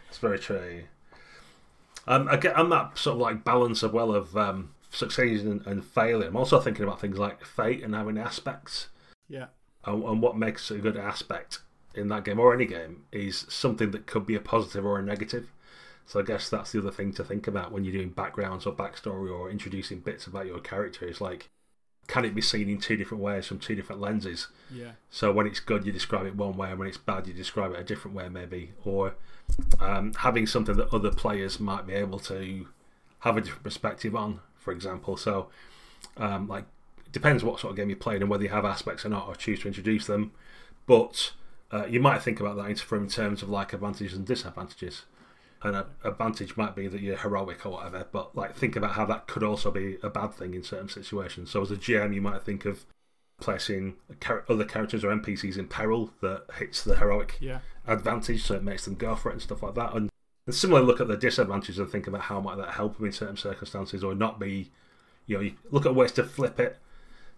It's very true. Um, I get, I'm that sort of like balance of well of um, succeeding and, and failing. I'm also thinking about things like fate and having aspects. Yeah, and, and what makes a good aspect in that game or any game is something that could be a positive or a negative. So I guess that's the other thing to think about when you're doing backgrounds or backstory or introducing bits about your character. Is like, can it be seen in two different ways from two different lenses? yeah, So when it's good, you describe it one way, and when it's bad, you describe it a different way, maybe. Or um, having something that other players might be able to have a different perspective on, for example. So, um, like, it depends what sort of game you're playing and whether you have aspects or not, or choose to introduce them. But uh, you might think about that from in terms of like advantages and disadvantages. An advantage might be that you're heroic or whatever, but like think about how that could also be a bad thing in certain situations. So as a GM, you might think of placing other characters or NPCs in peril that hits the heroic yeah. advantage, so it makes them go for it and stuff like that. And, and similarly, look at the disadvantages and think about how might that help them in certain circumstances or not be. You know, you look at ways to flip it.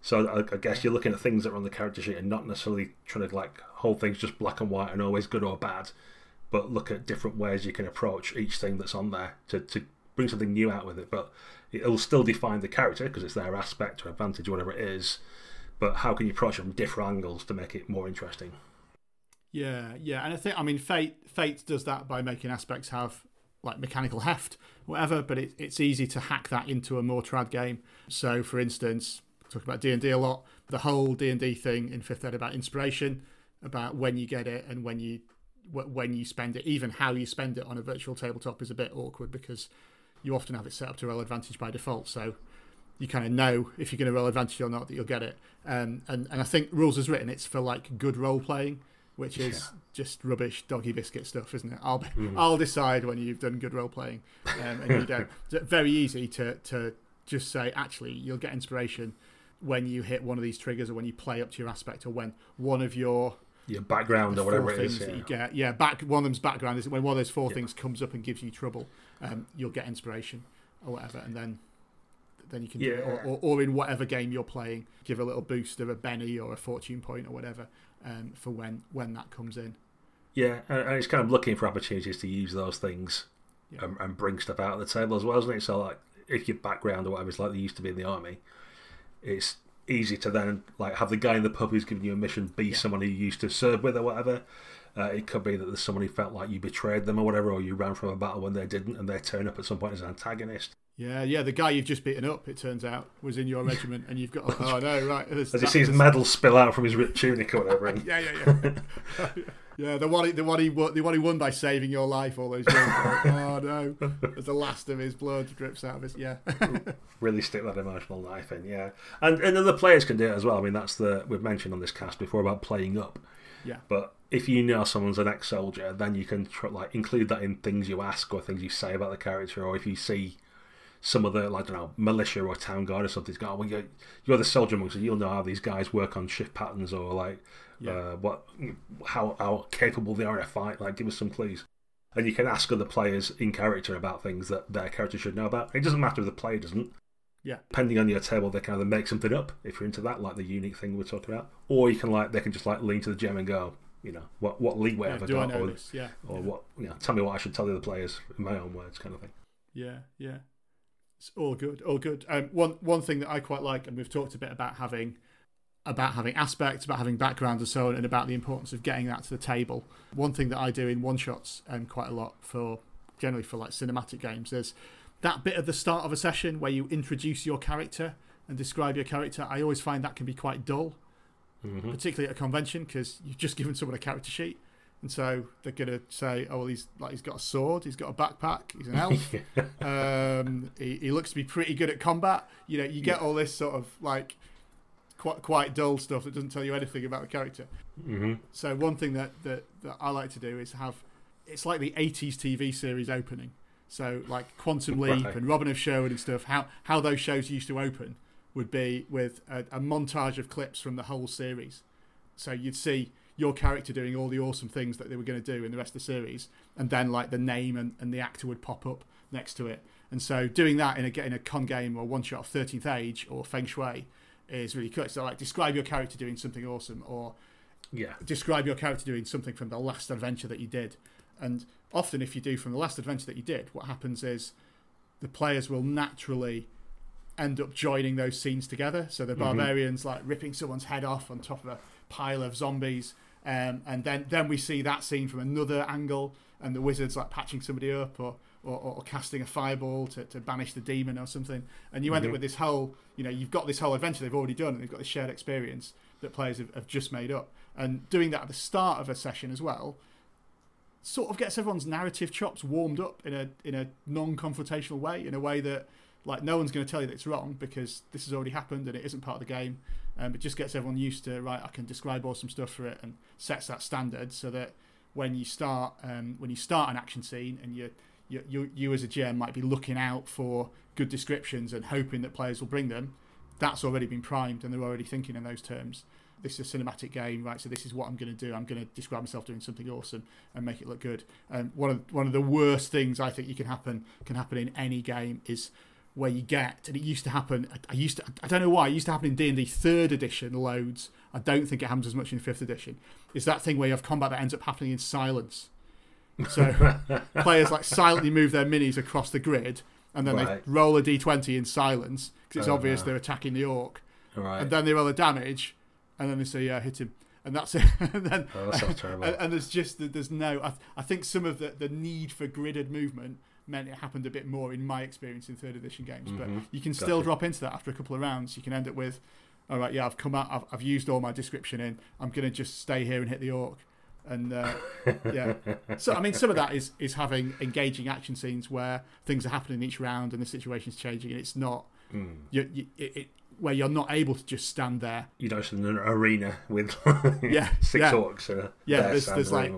So I, I guess you're looking at things that are on the character sheet and not necessarily trying to like hold things just black and white and always good or bad, but look at different ways you can approach each thing that's on there to, to bring something new out with it. But it'll still define the character because it's their aspect or advantage or whatever it is but how can you approach it from different angles to make it more interesting? Yeah, yeah, and I think I mean Fate Fate does that by making aspects have like mechanical heft, whatever. But it, it's easy to hack that into a more trad game. So, for instance, talk about D and D a lot. The whole D and D thing in fifth ed about inspiration, about when you get it and when you when you spend it, even how you spend it on a virtual tabletop is a bit awkward because you often have it set up to roll advantage by default. So you kind of know if you're going to roll advantage or not that you'll get it. Um, and and I think rules as written, it's for like good role playing, which is yeah. just rubbish doggy biscuit stuff, isn't it? I'll mm. I'll decide when you've done good role playing, um, and you don't. It's very easy to to just say actually you'll get inspiration when you hit one of these triggers or when you play up to your aspect or when one of your your background or whatever it is. Yeah. That you get. yeah, back one of them's background is when one of those four yeah. things comes up and gives you trouble, um, you'll get inspiration or whatever, and then then you can yeah. do it. Or, or, or, in whatever game you're playing, give a little boost of a Benny or a fortune point or whatever um, for when, when that comes in. Yeah, and it's kind of looking for opportunities to use those things yeah. and, and, bring stuff out of the table as well, isn't it? So, like, if your background or whatever is like they used to be in the army, it's easy to then like have the guy in the pub who's giving you a mission be yeah. someone who you used to serve with or whatever. Uh, it could be that there's someone who felt like you betrayed them or whatever, or you ran from a battle when they didn't, and they turn up at some point as an antagonist. Yeah, yeah. The guy you've just beaten up, it turns out, was in your regiment, and you've got. Oh no, right. As he sees medals spill out from his ripped tunic or whatever. And... yeah, yeah, yeah. yeah, the one, the one he, the one he won by saving your life all those years. oh no, as the last of his blood drips out of his. Yeah. really stick that emotional knife in, yeah. And and other players can do it as well. I mean, that's the we've mentioned on this cast before about playing up. Yeah. But if you know someone's an ex-soldier, then you can tr- like include that in things you ask or things you say about the character, or if you see some of the, like, I don't know, militia or town guard or something's going, oh, well, you're, you're the soldier monk, so you'll know how these guys work on shift patterns or, like, yeah. uh, what, how, how capable they are in a fight. Like, give us some clues. And you can ask other players in character about things that their character should know about. It doesn't matter if the player doesn't. Yeah. Depending on your table, they can either make something up if you're into that, like the unique thing we're talking about, or you can like they can just like lean to the GM and go, you know, what what leeway yeah, have I got, I or, yeah. or yeah. what you know, tell me what I should tell the other players in my own words, kind of thing. Yeah, yeah. It's all good, all good. Um, one one thing that I quite like, and we've talked a bit about having about having aspects, about having background and so on, and about the importance of getting that to the table. One thing that I do in one shots um, quite a lot for generally for like cinematic games is that bit at the start of a session where you introduce your character and describe your character. I always find that can be quite dull, mm-hmm. particularly at a convention because you've just given someone a character sheet and so they're going to say, "Oh, well, he's like he's got a sword, he's got a backpack, he's an elf. um, he, he, looks to be pretty good at combat." You know, you get yeah. all this sort of like quite quite dull stuff that doesn't tell you anything about the character. Mm-hmm. So one thing that, that that I like to do is have it's like the '80s TV series opening. So like Quantum Leap right. and Robin of Sherwood and stuff. How how those shows used to open would be with a, a montage of clips from the whole series. So you'd see your character doing all the awesome things that they were going to do in the rest of the series, and then like the name and, and the actor would pop up next to it. And so doing that in a in a con game or one shot of Thirteenth Age or Feng Shui is really cool. So like describe your character doing something awesome, or yeah, describe your character doing something from the last adventure that you did. And often, if you do from the last adventure that you did, what happens is the players will naturally end up joining those scenes together. So the mm-hmm. barbarians like ripping someone's head off on top of a pile of zombies, um, and then, then we see that scene from another angle, and the wizard's like patching somebody up or, or, or casting a fireball to, to banish the demon or something. And you end up mm-hmm. with this whole, you know, you've got this whole adventure they've already done, and they've got this shared experience that players have, have just made up. And doing that at the start of a session as well sort of gets everyone's narrative chops warmed up in a in a non-confrontational way, in a way that like no one's going to tell you that it's wrong because this has already happened and it isn't part of the game. Um, it just gets everyone used to right. I can describe awesome stuff for it and sets that standard so that when you start um, when you start an action scene and you, you you you as a GM might be looking out for good descriptions and hoping that players will bring them. that's already been primed and they're already thinking in those terms. This is a cinematic game, right? So this is what I'm going to do. I'm going to describe myself doing something awesome and make it look good. And one of one of the worst things I think you can happen can happen in any game is where you get, and it used to happen. I used to, I don't know why, it used to happen in D and D third edition loads. I don't think it happens as much in fifth edition. Is that thing where you have combat that ends up happening in silence. So players like silently move their minis across the grid, and then right. they roll a d20 in silence because it's oh, obvious no. they're attacking the orc. Right. And then they roll a damage, and then they say, "Yeah, hit him." and that's it. and then, oh, that terrible. And, and, there's just there's no. I, I think some of the, the need for gridded movement meant it happened a bit more in my experience in third edition games. Mm-hmm. But you can still drop into that after a couple of rounds. You can end up with, all right, yeah, I've come out, I've, I've used all my description in. I'm going to just stay here and hit the orc. And uh, yeah, so I mean, some of that is is having engaging action scenes where things are happening each round and the situation's changing, and it's not mm. you, you, it, it, where you're not able to just stand there. You know, it's in an arena with yeah, six yeah. orcs. And yeah, there's, there's like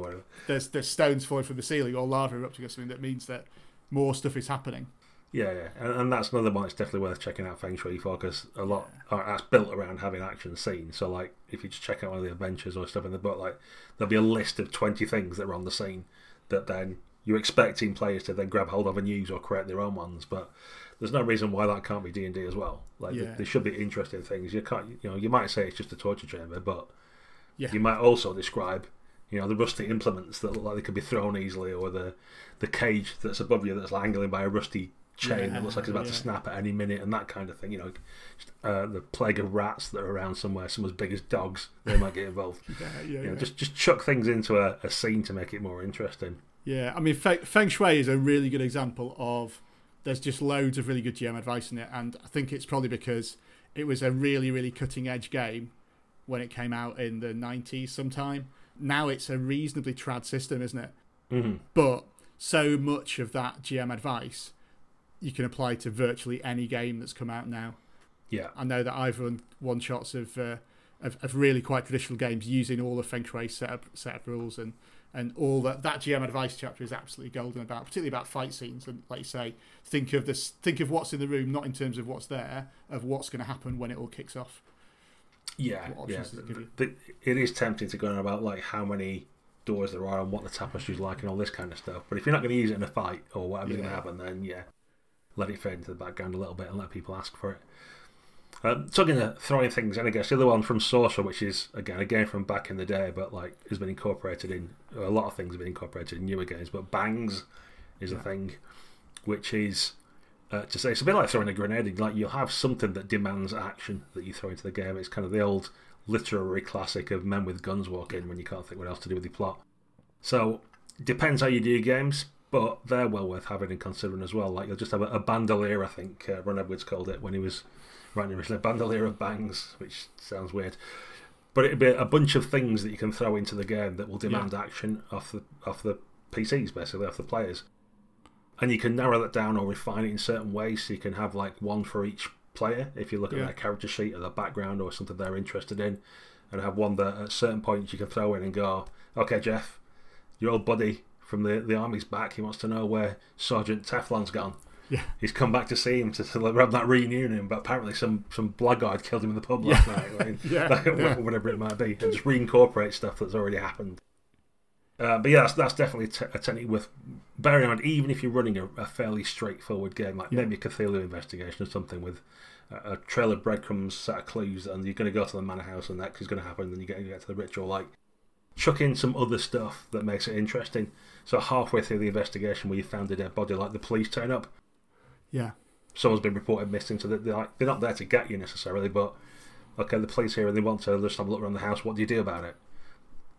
there's there's stones falling from the ceiling or lava erupting or something that means that more stuff is happening. Yeah, yeah, and, and that's another one that's definitely worth checking out Feng Shui for because a lot yeah. that's built around having action scenes. So, like, if you just check out one of the adventures or stuff in the book, like, there'll be a list of 20 things that are on the scene that then you're expecting players to then grab hold of and use or create their own ones. But there's no reason why that can't be D and D as well. Like, yeah. there, should be interesting things. You can't, you know, you might say it's just a torture chamber, but yeah. you might also describe you know the rusty implements that look like they could be thrown easily, or the the cage that's above you that's angling by a rusty chain yeah, that looks like it's about yeah. to snap at any minute, and that kind of thing. You know, just, uh, the plague of rats that are around somewhere, some as big as dogs, they might get involved. yeah, yeah, you know, Just just chuck things into a, a, scene to make it more interesting. Yeah, I mean, Feng Shui is a really good example of. There's just loads of really good GM advice in it, and I think it's probably because it was a really, really cutting edge game when it came out in the 90s sometime. Now it's a reasonably trad system, isn't it? Mm-hmm. But so much of that GM advice you can apply to virtually any game that's come out now. Yeah, I know that I've run one shots of, uh, of, of really quite traditional games using all the Feng Shui setup setup rules and and all that. That GM advice chapter is absolutely golden about, particularly about fight scenes. And like you say, think of this, think of what's in the room, not in terms of what's there, of what's going to happen when it all kicks off. Yeah, yeah. It, it is tempting to go on about like how many doors there are and what the tapestry's like and all this kind of stuff. But if you're not going to use it in a fight or whatever's yeah. going to happen, then yeah, let it fade into the background a little bit and let people ask for it. Um, talking of throwing things in, I guess the other one from Sorcerer, which is again again from back in the day, but like has been incorporated in a lot of things have been incorporated in newer games. But bangs is yeah. a thing, which is uh, to say it's a bit like throwing a grenade. Like you'll have something that demands action that you throw into the game. It's kind of the old literary classic of men with guns walk in when you can't think what else to do with your plot. So depends how you do your games, but they're well worth having and considering as well. Like you'll just have a, a bandolier, I think uh, Ron Edwards called it when he was writing originally, a bandolier of bangs, which sounds weird. But it'd be a bunch of things that you can throw into the game that will demand yeah. action off the off the PCs, basically off the players. And you can narrow that down or refine it in certain ways. So you can have like one for each player if you look at yeah. their character sheet or their background or something they're interested in, and have one that at certain points you can throw in and go, okay, Jeff, your old buddy from the, the army's back. He wants to know where Sergeant Teflon's gone. Yeah. He's come back to see him to, to have that reunion, but apparently some, some blackguard killed him in the pub last yeah. night. I mean, yeah. yeah. Whatever it might be. And just reincorporate stuff that's already happened. Uh, but yeah, that's, that's definitely a technique worth bearing in mind, even if you're running a, a fairly straightforward game, like yeah. maybe a Cthulhu investigation or something with a, a trail of breadcrumbs, set of clues, and you're going to go to the manor house, and that is going to happen, and then you get, you get to the ritual. Like, chuck in some other stuff that makes it interesting. So halfway through the investigation, where you found a dead body, like the police turn up. Yeah. Someone's been reported missing, so they're, like, they're not there to get you necessarily, but okay, the police here and they want to just have a look around the house. What do you do about it?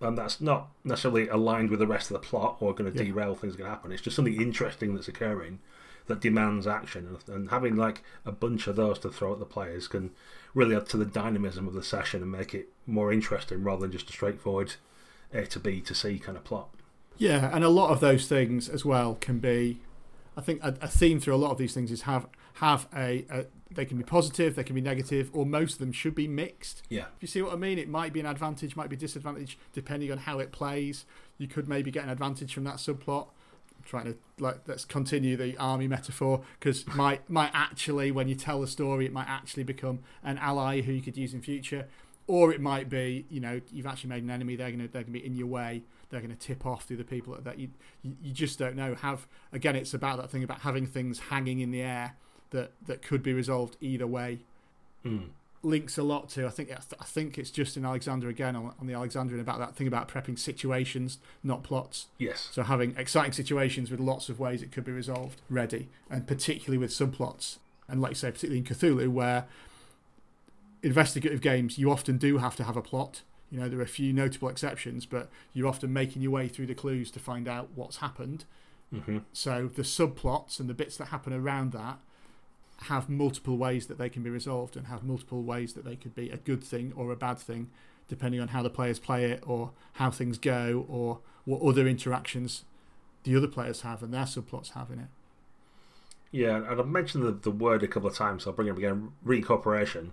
And that's not necessarily aligned with the rest of the plot or going to yeah. derail things going to happen. It's just something interesting that's occurring that demands action, and having like a bunch of those to throw at the players can really add to the dynamism of the session and make it more interesting rather than just a straightforward A to B to C kind of plot. Yeah, and a lot of those things as well can be. I think a, a theme through a lot of these things is have have a, a they can be positive, they can be negative, or most of them should be mixed. Yeah. If you see what I mean, it might be an advantage, might be disadvantage, depending on how it plays. You could maybe get an advantage from that subplot. trying to like let's continue the army metaphor because might might actually when you tell the story it might actually become an ally who you could use in future or it might be you know you've actually made an enemy they're going to they're to be in your way they're going to tip off to the people that you, you just don't know have again it's about that thing about having things hanging in the air that that could be resolved either way mm. links a lot to I think I think it's Justin Alexander again on, on the Alexandrian about that thing about prepping situations not plots yes so having exciting situations with lots of ways it could be resolved ready and particularly with subplots and like you say particularly in Cthulhu where investigative games you often do have to have a plot you know, there are a few notable exceptions, but you're often making your way through the clues to find out what's happened. Mm-hmm. So the subplots and the bits that happen around that have multiple ways that they can be resolved and have multiple ways that they could be a good thing or a bad thing, depending on how the players play it or how things go or what other interactions the other players have and their subplots have in it. Yeah, and I've mentioned the, the word a couple of times, so I'll bring it up again reincorporation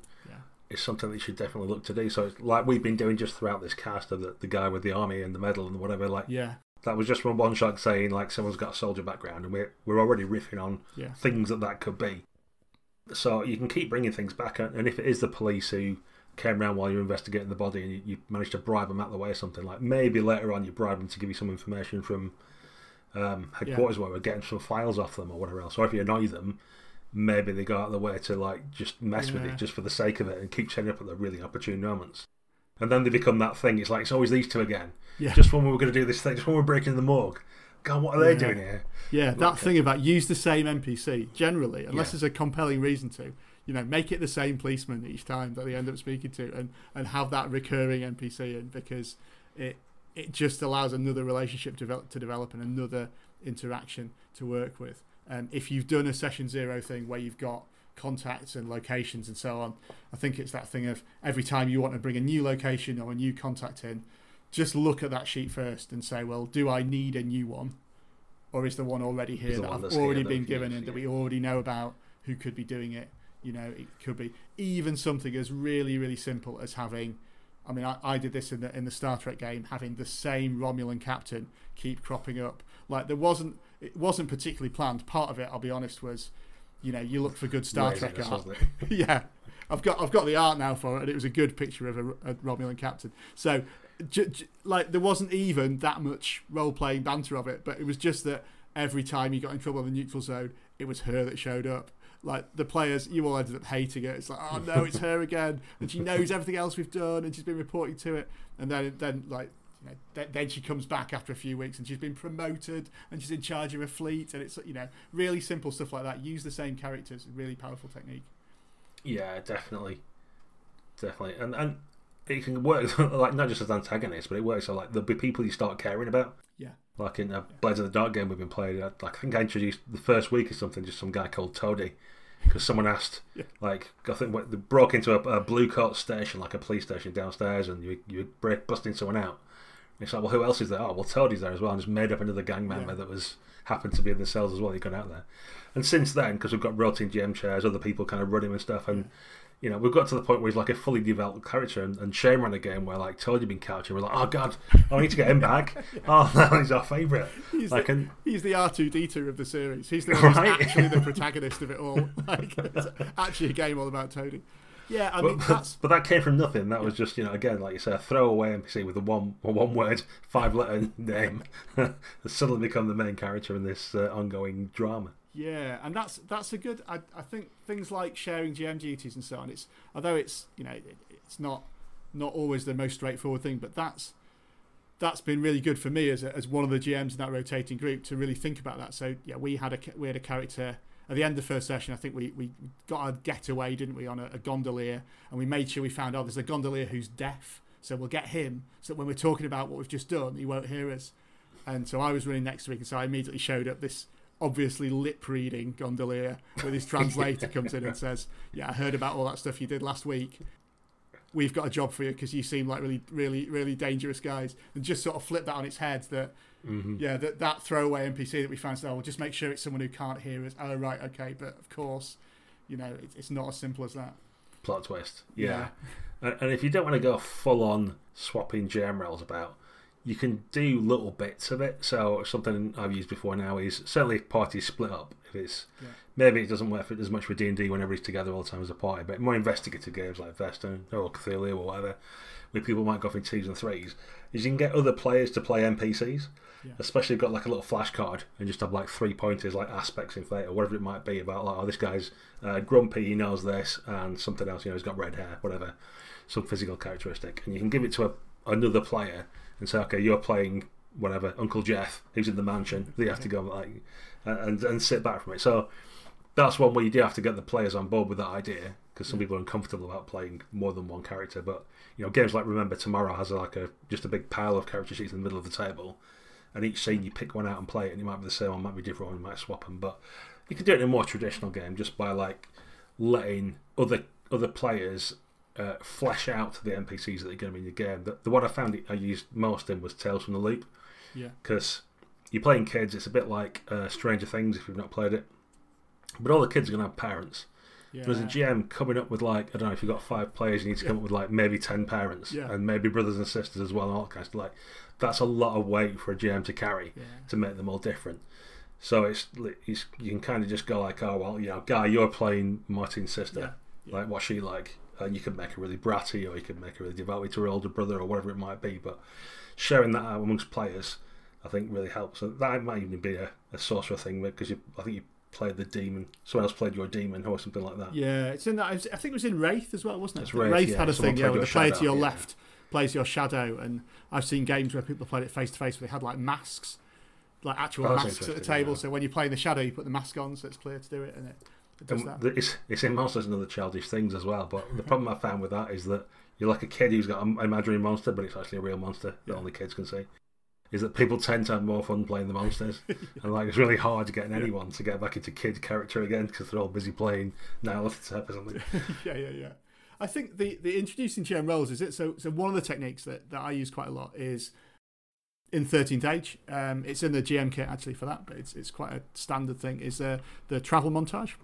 is something that you should definitely look to do. So, like we've been doing just throughout this cast of the, the guy with the army and the medal and whatever, like, yeah, that was just from one shot saying, like, someone's got a soldier background, and we're, we're already riffing on yeah. things that that could be. So, you can keep bringing things back, and if it is the police who came around while you're investigating the body and you, you managed to bribe them out the way or something, like maybe later on you bribe them to give you some information from um, headquarters yeah. where we're getting some files off them or whatever else, or if you annoy them, maybe they go out of the way to like just mess yeah. with it just for the sake of it and keep turning up at the really opportune moments. And then they become that thing. It's like it's always these two again. Yeah. Just when we were going to do this thing, just when we're breaking the morgue. God, what are they yeah. doing here? Yeah, like, that thing about use the same NPC generally, unless yeah. there's a compelling reason to. You know, make it the same policeman each time that they end up speaking to, and and have that recurring NPC in because it it just allows another relationship to develop, to develop and another interaction to work with. And if you've done a session zero thing where you've got contacts and locations and so on, I think it's that thing of every time you want to bring a new location or a new contact in, just look at that sheet first and say, well, do I need a new one? Or is the one already here that I've already been given and that we already know about who could be doing it? You know, it could be even something as really, really simple as having. I mean, I, I did this in the in the Star Trek game, having the same Romulan captain keep cropping up. Like there wasn't it wasn't particularly planned. Part of it, I'll be honest, was you know you look for good Star Trek art. yeah, I've got I've got the art now for it, and it was a good picture of a, a Romulan captain. So, j- j- like there wasn't even that much role playing banter of it, but it was just that every time you got in trouble in the neutral zone, it was her that showed up. Like the players, you all ended up hating it. It's like, oh no, it's her again, and she knows everything else we've done, and she's been reporting to it. And then, then like know, then she comes back after a few weeks and she's been promoted and she's in charge of a fleet and it's you know really simple stuff like that. Use the same characters, really powerful technique. Yeah, definitely, definitely, and and it can work like not just as antagonists, but it works so like there'll be people you start caring about. Yeah. Like in a Blades of the Dark game we've been playing, like I think I introduced the first week or something, just some guy called Toady, because someone asked, yeah. like, I think they broke into a, a blue coat station, like a police station downstairs, and you you break busting someone out, it's like, well, who else is there? Oh, well, Toady's there as well, and just made up another gang member yeah. that was happened to be in the cells as well. He got out there, and since then, because we've got rotating GM chairs, other people kind of running and stuff, and you know, we've got to the point where he's like a fully developed character, and, and Shane ran a game where like Toady been captured. We're like, oh god, I need to get him back. oh, no, he's our favourite. He's, like, the, he's the R two D two of the series. He's the right? actually the protagonist of it all. Like, it's actually a game all about Toady. Yeah, I mean, but, but, that came from nothing. That yeah. was just, you know, again, like you said, a throwaway NPC with a one a one word, five letter name has suddenly become the main character in this uh, ongoing drama. Yeah, and that's that's a good. I, I think things like sharing GM duties and so on. It's although it's you know it, it's not not always the most straightforward thing, but that's that's been really good for me as a, as one of the GMs in that rotating group to really think about that. So yeah, we had a we had a character at the end of the first session, I think we, we got a getaway, didn't we, on a, a gondolier, and we made sure we found out oh, there's a gondolier who's deaf, so we'll get him, so when we're talking about what we've just done, he won't hear us. And so I was running next week, and so I immediately showed up this obviously lip reading gondolier with his translator comes in and says, "Yeah, I heard about all that stuff you did last week. We've got a job for you because you seem like really, really, really dangerous guys." And just sort of flip that on its head that Mm-hmm. Yeah, that that throwaway NPC that we found, so we'll just make sure it's someone who can't hear us. Oh, right, okay, but of course, you know, it, it's not as simple as that. Plot twist, yeah. yeah. And, if you don't want to go full on swapping GM roles about, you can do little bits of it. So something I've used before now is certainly if parties split up. If it's yeah. maybe it doesn't work as much for D and D when everybody's together all the time as a party, but more investigative games like Vesta or Cthulhu or whatever, where people might go off in twos and threes, is you can get other players to play NPCs. Yeah. Especially if you've got like a little flashcard and just have like three pointers, like aspects in fate or whatever it might be about like, oh, this guy's uh, grumpy, he knows this, and something else, you know, he's got red hair, whatever, some physical characteristic, and you can give it to a, another player and say, okay, you're playing whatever Uncle Jeff, who's in the mansion. They have to go like and and sit back from it. So that's one where you do have to get the players on board with that idea because some people are uncomfortable about playing more than one character. But you know, games like Remember Tomorrow has like a just a big pile of character sheets in the middle of the table, and each scene you pick one out and play it, and it might be the same one, might be different one, you might swap them. But you can do it in a more traditional game just by like letting other other players uh, flesh out the NPCs that are going to be in the game. The, the one I found I used most in was Tales from the Loop. Yeah. Because you're playing kids, it's a bit like uh, Stranger Things if you've not played it. But all the kids are going to have parents. Yeah. There's a GM coming up with like I don't know if you've got five players, you need to yeah. come up with like maybe ten parents yeah. and maybe brothers and sisters as well, and all that kind of stuff. Like that's a lot of weight for a GM to carry to make them all different. So it's, it's you can kind of just go like, oh well, you know, guy, you're playing Martin's sister. Like what's she like? And you can make her really bratty or you can make her really devoted to her older brother or whatever it might be. But sharing that out amongst players, I think, really helps. And that might even be a, a sorcerer thing because you, I think you played the demon. Someone else played your demon or something like that. Yeah, it's in that. I think it was in Wraith as well, wasn't it? Wraith, Wraith yeah. had a Someone thing, yeah, where the player to your yeah. left plays your shadow, and I've seen games where people played it face to face where they had like masks, like actual oh, masks at the table. Yeah. So when you play in the shadow, you put the mask on, so it's clear to do it, and it it's, it's in monsters and other childish things as well. But the problem I found with that is that you're like a kid who's got an imaginary monster, but it's actually a real monster that only kids can see. Is that people tend to have more fun playing the monsters, and like it's really hard getting get anyone to get back into kid character again because they're all busy playing Nyarlathotep or something. yeah, yeah, yeah. I think the the introducing GM roles is it. So so one of the techniques that, that I use quite a lot is in 13th Age. Um, it's in the GM kit actually for that, but it's it's quite a standard thing. Is uh, the travel montage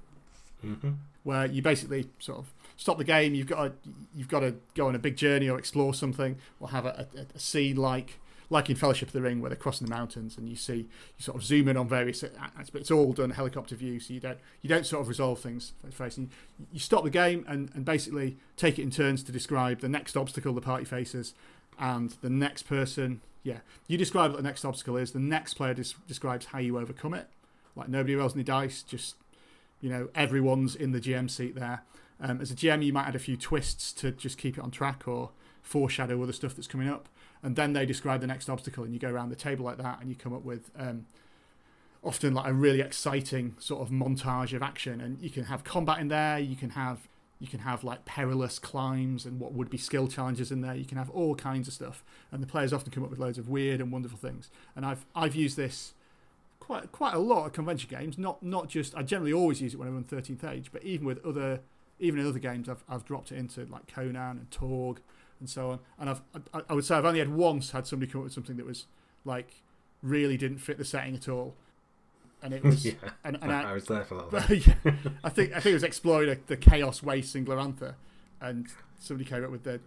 mm-hmm. where you basically sort of stop the game. You've got to, you've got to go on a big journey or explore something, or have a, a, a scene like like in Fellowship of the Ring, where they're crossing the mountains, and you see you sort of zoom in on various. But it's all done helicopter view, so you don't you don't sort of resolve things face You, you stop the game and, and basically take it in turns to describe the next obstacle the party faces, and the next person. Yeah, you describe what the next obstacle is. The next player des- describes how you overcome it. Like nobody rolls any dice, just you know, everyone's in the GM seat there. Um, as a GM, you might add a few twists to just keep it on track or foreshadow other stuff that's coming up. And then they describe the next obstacle, and you go around the table like that, and you come up with um, often like a really exciting sort of montage of action. And you can have combat in there. You can have you can have like perilous climbs and what would be skill challenges in there. You can have all kinds of stuff, and the players often come up with loads of weird and wonderful things. And I've I've used this quite quite a lot of convention games. Not not just I generally always use it when I run Thirteenth Age, but even with other even in other games, I've I've dropped it into like Conan and Torg and so on. And I've I, I would say I've only had once had somebody come up with something that was like really didn't fit the setting at all. And it was, yeah, and, and I, I, was there for that. yeah, I think I think it was exploring the chaos waste in Glorantha, and somebody came up with the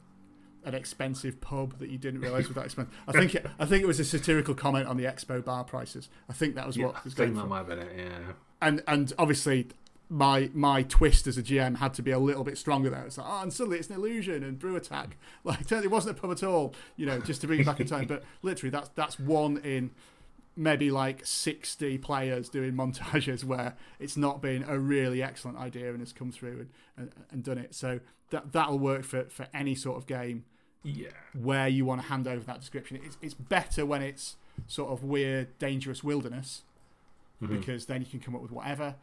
an expensive pub that you didn't realise was that expensive. I think it, I think it was a satirical comment on the expo bar prices. I think that was yeah, what was I think that might have been it. Yeah. And and obviously my my twist as a GM had to be a little bit stronger there. It's like, oh, and suddenly it's an illusion and brew attack. Mm. Like it wasn't a pub at all, you know, just to bring it back in time. But literally, that's that's one in maybe like 60 players doing montages where it's not been a really excellent idea and has come through and, and, and done it. So that that'll work for, for any sort of game yeah. where you want to hand over that description. It's, it's better when it's sort of weird, dangerous wilderness mm-hmm. because then you can come up with whatever.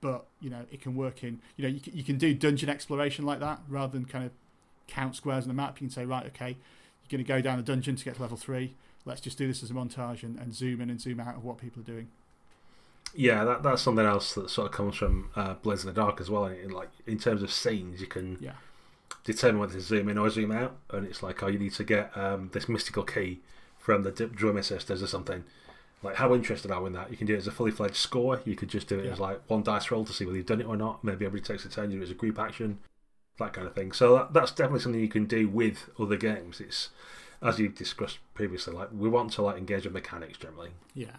But you know, it can work in you know you can, you can do dungeon exploration like that rather than kind of count squares on the map. You can say right, okay, you're going to go down the dungeon to get to level three. Let's just do this as a montage and, and zoom in and zoom out of what people are doing. Yeah, that, that's something else that sort of comes from uh, Blades in the Dark as well. In, like in terms of scenes, you can yeah determine whether to zoom in or zoom out, and it's like, oh, you need to get um, this mystical key from the Drummer Sisters or something. Like, how interested are we in that? You can do it as a fully fledged score. You could just do it yeah. as like one dice roll to see whether you've done it or not. Maybe everybody takes a turn. You do it as a group action, that kind of thing. So that, that's definitely something you can do with other games. It's as you've discussed previously, like we want to like engage with mechanics generally. Yeah.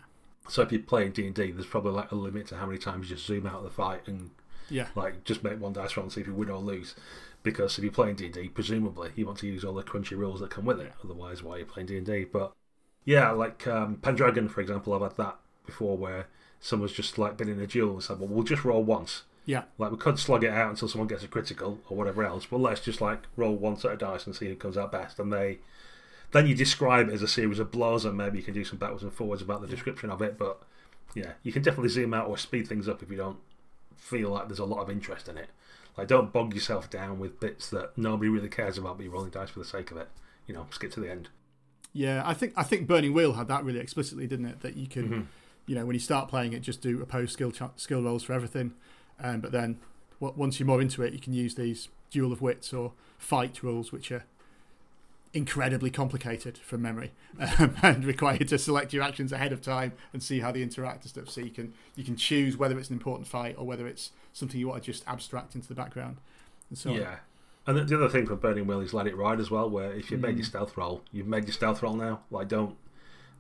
So if you're playing D and D, there's probably like a limit to how many times you just zoom out of the fight and yeah, like just make one dice roll and see if you win or lose. Because if you're playing D and D, presumably you want to use all the crunchy rules that come with it. Otherwise, why are you playing D and D? But yeah, like um, Pendragon, for example, I've had that before where someone's just like been in a duel and said, "Well, we'll just roll once." Yeah. Like we could slug it out until someone gets a critical or whatever else, but let's just like roll one set of dice and see who comes out best. And they then you describe it as a series of blows, and maybe you can do some backwards and forwards about the description of it. But yeah, you can definitely zoom out or speed things up if you don't feel like there's a lot of interest in it. Like, don't bog yourself down with bits that nobody really cares about, but you're rolling dice for the sake of it. You know, skip to the end. Yeah, I think I think Burning Wheel had that really explicitly, didn't it? That you can, mm-hmm. you know, when you start playing it, just do opposed skill ch- skill rolls for everything, um, but then once you're more into it, you can use these duel of wits or fight rules, which are incredibly complicated from memory um, and require you to select your actions ahead of time and see how they interact and stuff. So you can you can choose whether it's an important fight or whether it's something you want to just abstract into the background. And so yeah. On. And the other thing for Burning Wheel is let it ride as well, where if you've mm. made your mm. stealth roll, you've made your stealth roll now. Like, don't.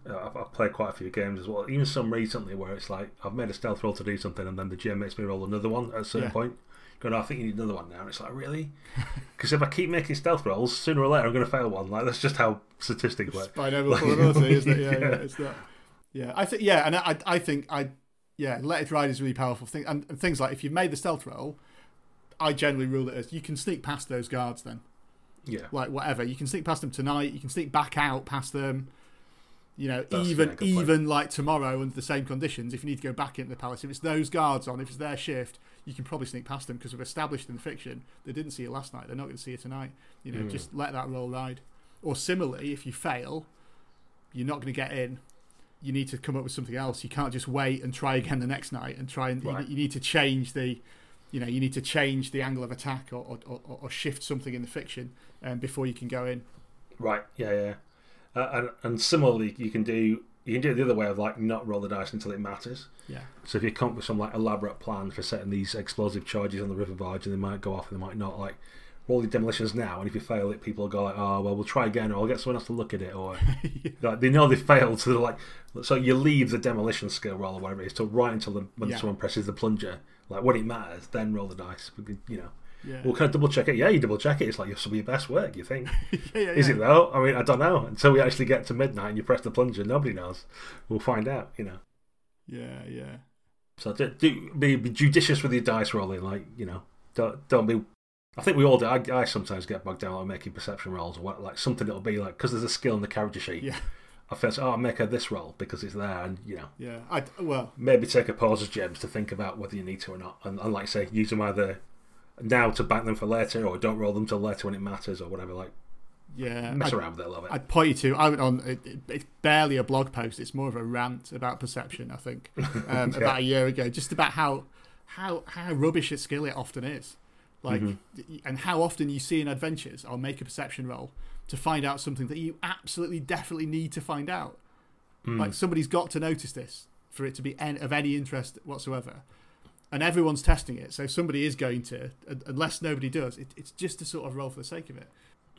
Uh, I've, I've, played quite a few games as well, even some recently where it's like I've made a stealth roll to do something, and then the GM makes me roll another one at a certain yeah. point. Going, I think you need another one now. And it's like, really? Because if I keep making stealth rolls, sooner or later I'm going to fail one. Like that's just how statistics work. By noble probability, isn't it? Yeah, yeah. yeah, it's that. Yeah, I think. Yeah, and I, I think I, yeah, let it ride is really powerful thing, and, and things like if you've made the stealth roll, I generally rule it as you can sneak past those guards then. Yeah. Like whatever, you can sneak past them tonight. You can sneak back out past them. You know, That's even even like tomorrow under the same conditions, if you need to go back into the palace, if it's those guards on, if it's their shift, you can probably sneak past them because we've established in the fiction they didn't see you last night. They're not going to see you tonight. You know, mm. just let that roll ride. Or similarly, if you fail, you're not going to get in. You need to come up with something else. You can't just wait and try again the next night and try and right. you, you, need to change the, you know, you need to change the angle of attack or or, or, or shift something in the fiction um, before you can go in. Right. Yeah. Yeah. Uh, and, and similarly, you can do you can do it the other way of like not roll the dice until it matters. Yeah. So if you come up with some like elaborate plan for setting these explosive charges on the river barge and they might go off and they might not, like roll the demolitions now, and if you fail it, people go like, "Oh, well, we'll try again, or I'll get someone else to look at it," or yeah. like, they know they failed, so they're like, so you leave the demolition skill roll or whatever it is till right until the, when yeah. someone presses the plunger, like when it matters, then roll the dice. You know. Yeah. We'll kind of double check it. Yeah, you double check it. It's like some of your best work. You think? yeah, yeah, Is it though? I mean, I don't know. Until we actually get to midnight and you press the plunger, nobody knows. We'll find out. You know. Yeah, yeah. So do, do be, be judicious with your dice rolling. Like you know, don't don't be. I think we all do. I, I sometimes get bogged down on making perception rolls or what, like something that'll be like because there's a skill in the character sheet. Yeah. I feel oh, I'll make her this roll because it's there, and you know. Yeah, I well maybe take a pause as GMs to think about whether you need to or not, and, and like say use them either now to bank them for later, or don't roll them till later when it matters, or whatever. Like, yeah, mess I'd, around with it a little bit. I'd point you to. I went on. It, it, it's barely a blog post. It's more of a rant about perception. I think um, yeah. about a year ago, just about how how how rubbish a skill it often is. Like, mm-hmm. and how often you see in adventures, I'll make a perception roll to find out something that you absolutely definitely need to find out. Mm. Like somebody's got to notice this for it to be of any interest whatsoever and everyone's testing it. So somebody is going to, unless nobody does, it, it's just a sort of roll for the sake of it.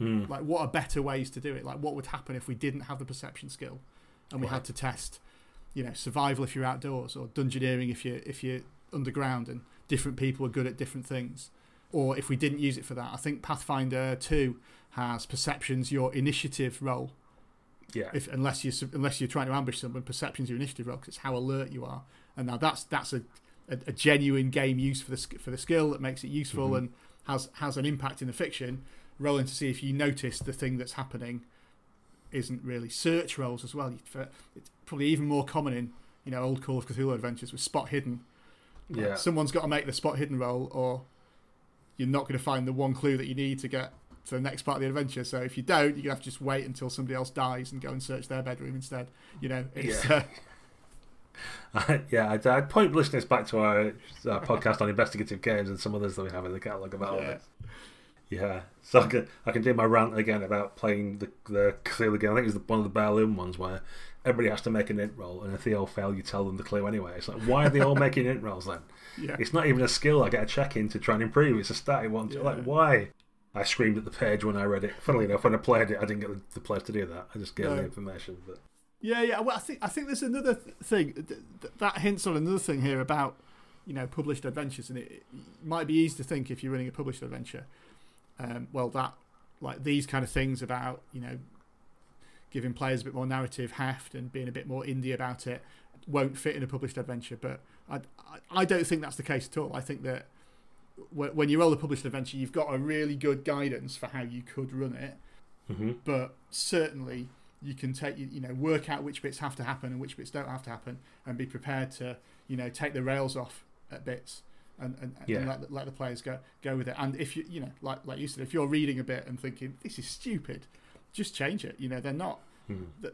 Mm. Like, what are better ways to do it? Like, what would happen if we didn't have the perception skill, and we right. had to test, you know, survival if you're outdoors, or dungeoneering if you're if you're underground, and different people are good at different things. Or if we didn't use it for that, I think Pathfinder Two has perceptions your initiative roll. Yeah. If unless you unless you're trying to ambush someone, perceptions your initiative roll because it's how alert you are. And now that's that's a a, a, genuine game use for the for the skill that makes it useful mm-hmm. and has has an impact in the fiction. Rolling to see if you notice the thing that's happening isn't really search rolls as well. It's probably even more common in you know old Call of Cthulhu adventures with spot hidden. Yeah, like someone's got to make the spot hidden roll, or you're not going to find the one clue that you need to get to the next part of the adventure. So if you don't, you're gonna have to just wait until somebody else dies and go and search their bedroom instead. You know, it's. Yeah. Uh, yeah, I'd, I'd, point listeners back to our, our, podcast on investigative games and some others that we have in the catalogue about yeah. it. Yeah, so I can, I can do my rant again about playing the the Cthulhu game. I think it's one of the Berlin ones where everybody has to make an int roll, and if they all fail, you tell them the clue anyway. It's like, why are they all making int rolls then? Yeah. It's not even a skill I get a check in to try and improve. It's a static one. Yeah. Like, why? I screamed at the page when I read it. Funnily enough, when I played it, I didn't get the, the players to do that. I just gave no. the information. But yeah, yeah. Well, I think I think there's another thing that hints on another thing here about you know published adventures, and it, it might be easy to think if you're running a published adventure, um, well, that like these kind of things about you know giving players a bit more narrative heft and being a bit more indie about it won't fit in a published adventure. But I, I don't think that's the case at all. I think that when you roll a published adventure, you've got a really good guidance for how you could run it. Mm-hmm. But certainly, you can take you know work out which bits have to happen and which bits don't have to happen, and be prepared to you know take the rails off at bits and, and, yeah. and let, let the players go go with it. And if you you know like like you said, if you're reading a bit and thinking this is stupid, just change it. You know they're not. Mm-hmm.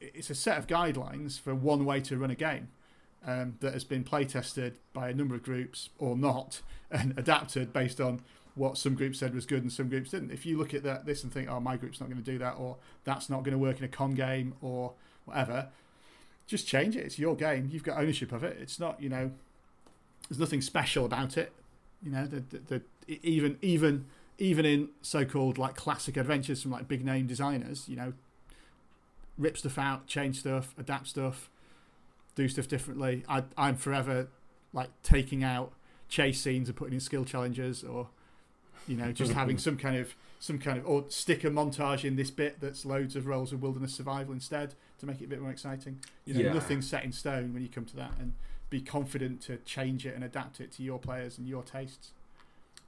It's a set of guidelines for one way to run a game um, that has been play tested by a number of groups or not and adapted based on what some groups said was good and some groups didn't. If you look at that, this and think, oh, my group's not going to do that, or that's not going to work in a con game, or whatever, just change it. It's your game. You've got ownership of it. It's not, you know, there's nothing special about it. You know, the, the, the even even even in so-called like classic adventures from like big name designers, you know, rip stuff out, change stuff, adapt stuff, do stuff differently. I, I'm forever like taking out chase scenes and putting in skill challenges, or you know, just having some kind of some kind of or stick a montage in this bit that's loads of rolls of wilderness survival instead to make it a bit more exciting. You know, yeah. nothing's set in stone when you come to that, and be confident to change it and adapt it to your players and your tastes.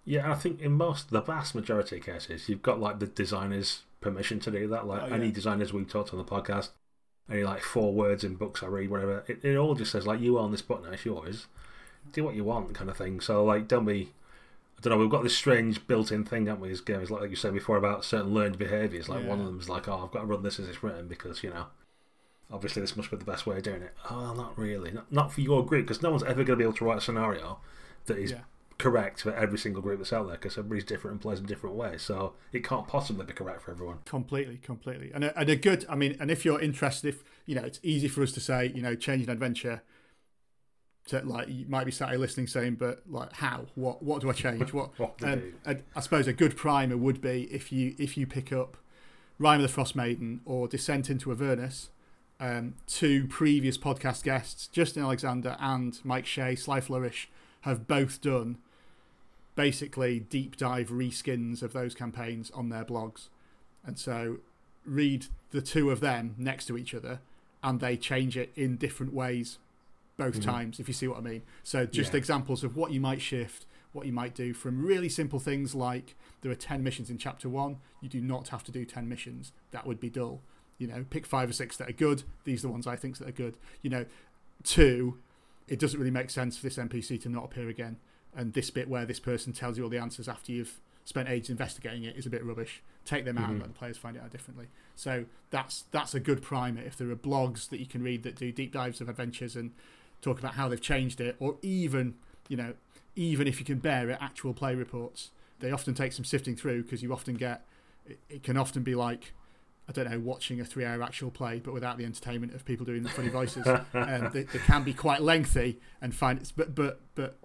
Yeah, I think in most, the vast majority of cases, you've got like the designer's permission to do that. Like oh, yeah. any designers we talked on the podcast, any like forewords in books I read, whatever. It, it all just says like you own this button, it's yours. Do what you want, kind of thing. So like, don't be. I don't know. We've got this strange built-in thing, haven't we? As games, like, like you said before about certain learned behaviours. Like yeah. one of them is like, "Oh, I've got to run this as it's written because you know, obviously this must be the best way of doing it." Oh, not really. Not, not for your group because no one's ever going to be able to write a scenario that is yeah correct for every single group that's out there because everybody's different and plays in different ways. So it can't possibly be correct for everyone. Completely, completely. And a, and a good, I mean, and if you're interested, if, you know, it's easy for us to say, you know, change an adventure to like, you might be sat here listening saying, but like, how? What What do I change? What? what um, I suppose a good primer would be if you if you pick up Rime of the Frost Maiden or Descent into Avernus. Um, two previous podcast guests, Justin Alexander and Mike Shea, Sly Flourish, have both done basically deep dive reskins of those campaigns on their blogs. And so read the two of them next to each other and they change it in different ways both mm-hmm. times, if you see what I mean. So just yeah. examples of what you might shift, what you might do from really simple things like there are 10 missions in chapter one. You do not have to do 10 missions. That would be dull. You know, pick five or six that are good. These are the ones I think that are good. You know, two, it doesn't really make sense for this NPC to not appear again and this bit where this person tells you all the answers after you've spent ages investigating it is a bit rubbish. Take them out mm-hmm. and let the players find it out differently. So that's that's a good primer. If there are blogs that you can read that do deep dives of adventures and talk about how they've changed it, or even you know even if you can bear it, actual play reports, they often take some sifting through because you often get it, it can often be like I don't know, watching a three hour actual play, but without the entertainment of people doing the funny voices. and um, they, they, can be quite lengthy and find, it's but, but, but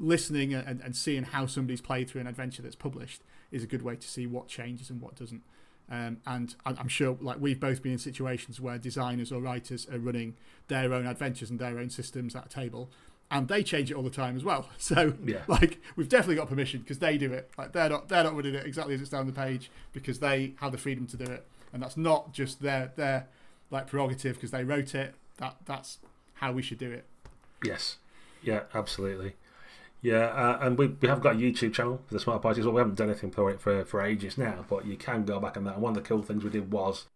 listening and, and seeing how somebody's played through an adventure that's published is a good way to see what changes and what doesn't. Um, and I'm sure, like we've both been in situations where designers or writers are running their own adventures and their own systems at a table, and they change it all the time as well. So, yeah. like we've definitely got permission because they do it. Like they're not they're not running it exactly as it's down the page because they have the freedom to do it, and that's not just their their like prerogative because they wrote it. That that's how we should do it. Yes. Yeah. Absolutely. Yeah, uh, and we, we have got a YouTube channel for the Smart Party as well. We haven't done anything for it for, for ages now, but you can go back on that. And one of the cool things we did was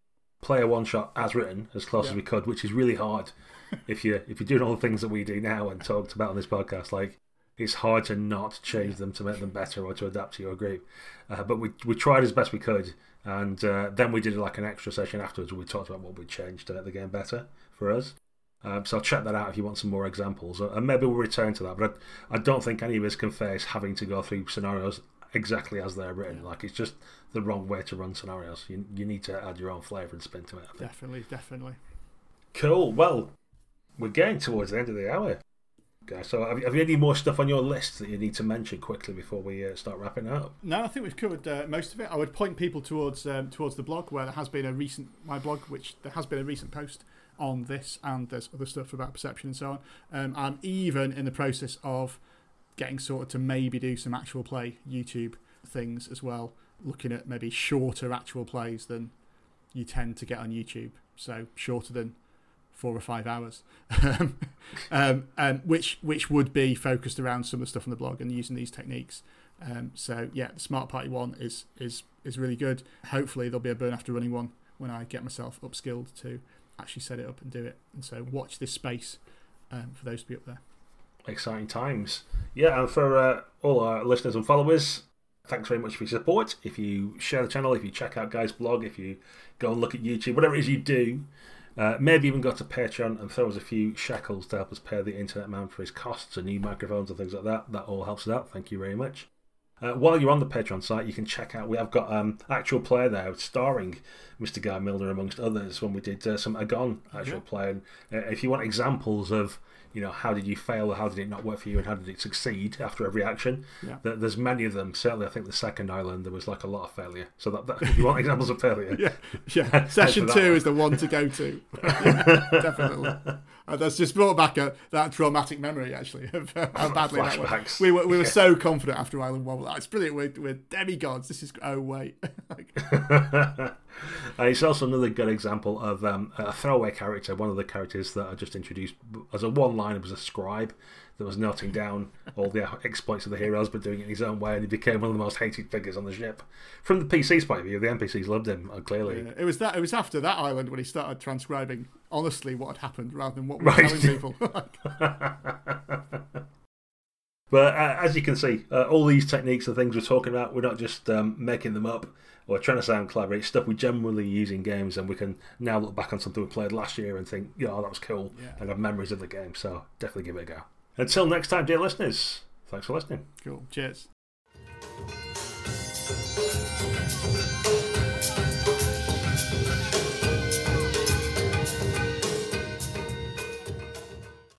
play a one shot as written as close yeah. as we could, which is really hard if you if you're doing all the things that we do now and talked about on this podcast. Like it's hard to not change them to make them better or to adapt to your group. Uh, but we we tried as best we could, and uh, then we did like an extra session afterwards where we talked about what we changed to make the game better for us. Um, so check that out if you want some more examples, and maybe we'll return to that. But I, I, don't think any of us can face having to go through scenarios exactly as they're written. Like it's just the wrong way to run scenarios. You you need to add your own flavour and spin to it. Definitely, definitely. Cool. Well, we're getting towards the end of the hour. guys. So, have, have you any more stuff on your list that you need to mention quickly before we uh, start wrapping up? No, I think we've covered uh, most of it. I would point people towards um, towards the blog where there has been a recent my blog, which there has been a recent post on this, and there's other stuff about perception and so on. Um, I'm even in the process of getting sorted to maybe do some actual play YouTube things as well, looking at maybe shorter actual plays than you tend to get on YouTube. So shorter than four or five hours, um, um, which which would be focused around some of the stuff on the blog and using these techniques. Um, so yeah, the Smart Party one is is is really good. Hopefully there'll be a burn after running one when I get myself upskilled to actually set it up and do it. And so watch this space um, for those to be up there. Exciting times. Yeah, and for uh, all our listeners and followers, thanks very much for your support. If you share the channel, if you check out Guy's blog, if you go and look at YouTube, whatever it is you do, uh, maybe even go to Patreon and throw us a few shekels to help us pay the internet man for his costs and new microphones and things like that. That all helps us out. Thank you very much. Uh, while you're on the Patreon site, you can check out. We have got um, actual play there, starring Mr. Guy Milner amongst others. When we did uh, some Agon actual yeah. play, and uh, if you want examples of you know, how did you fail or how did it not work for you and how did it succeed after every action? Yeah. There's many of them. Certainly, I think the second island there was like a lot of failure. So that, that if you want examples of failure, yeah, yeah. Session two is the one to go to. yeah, definitely. Uh, that's just brought back a, that traumatic memory actually of uh, how badly that went. We were we were yeah. so confident after Island One. Like, it's brilliant. We're, we're demigods. This is oh wait. Uh, it's also another good example of um, a throwaway character. One of the characters that I just introduced as a one line was a scribe that was noting down all the exploits of the heroes, but doing it in his own way, and he became one of the most hated figures on the ship. From the PC's point of view, the NPCs loved him uh, clearly. Yeah, it was that. It was after that island when he started transcribing honestly what had happened rather than what we were right. telling people. but uh, as you can see, uh, all these techniques and things we're talking about, we're not just um, making them up or trying to sound clever. It's stuff we generally use in games, and we can now look back on something we played last year and think, yeah, oh, that was cool, yeah. and have memories of the game. So definitely give it a go. Until next time, dear listeners, thanks for listening. Cool. Cheers.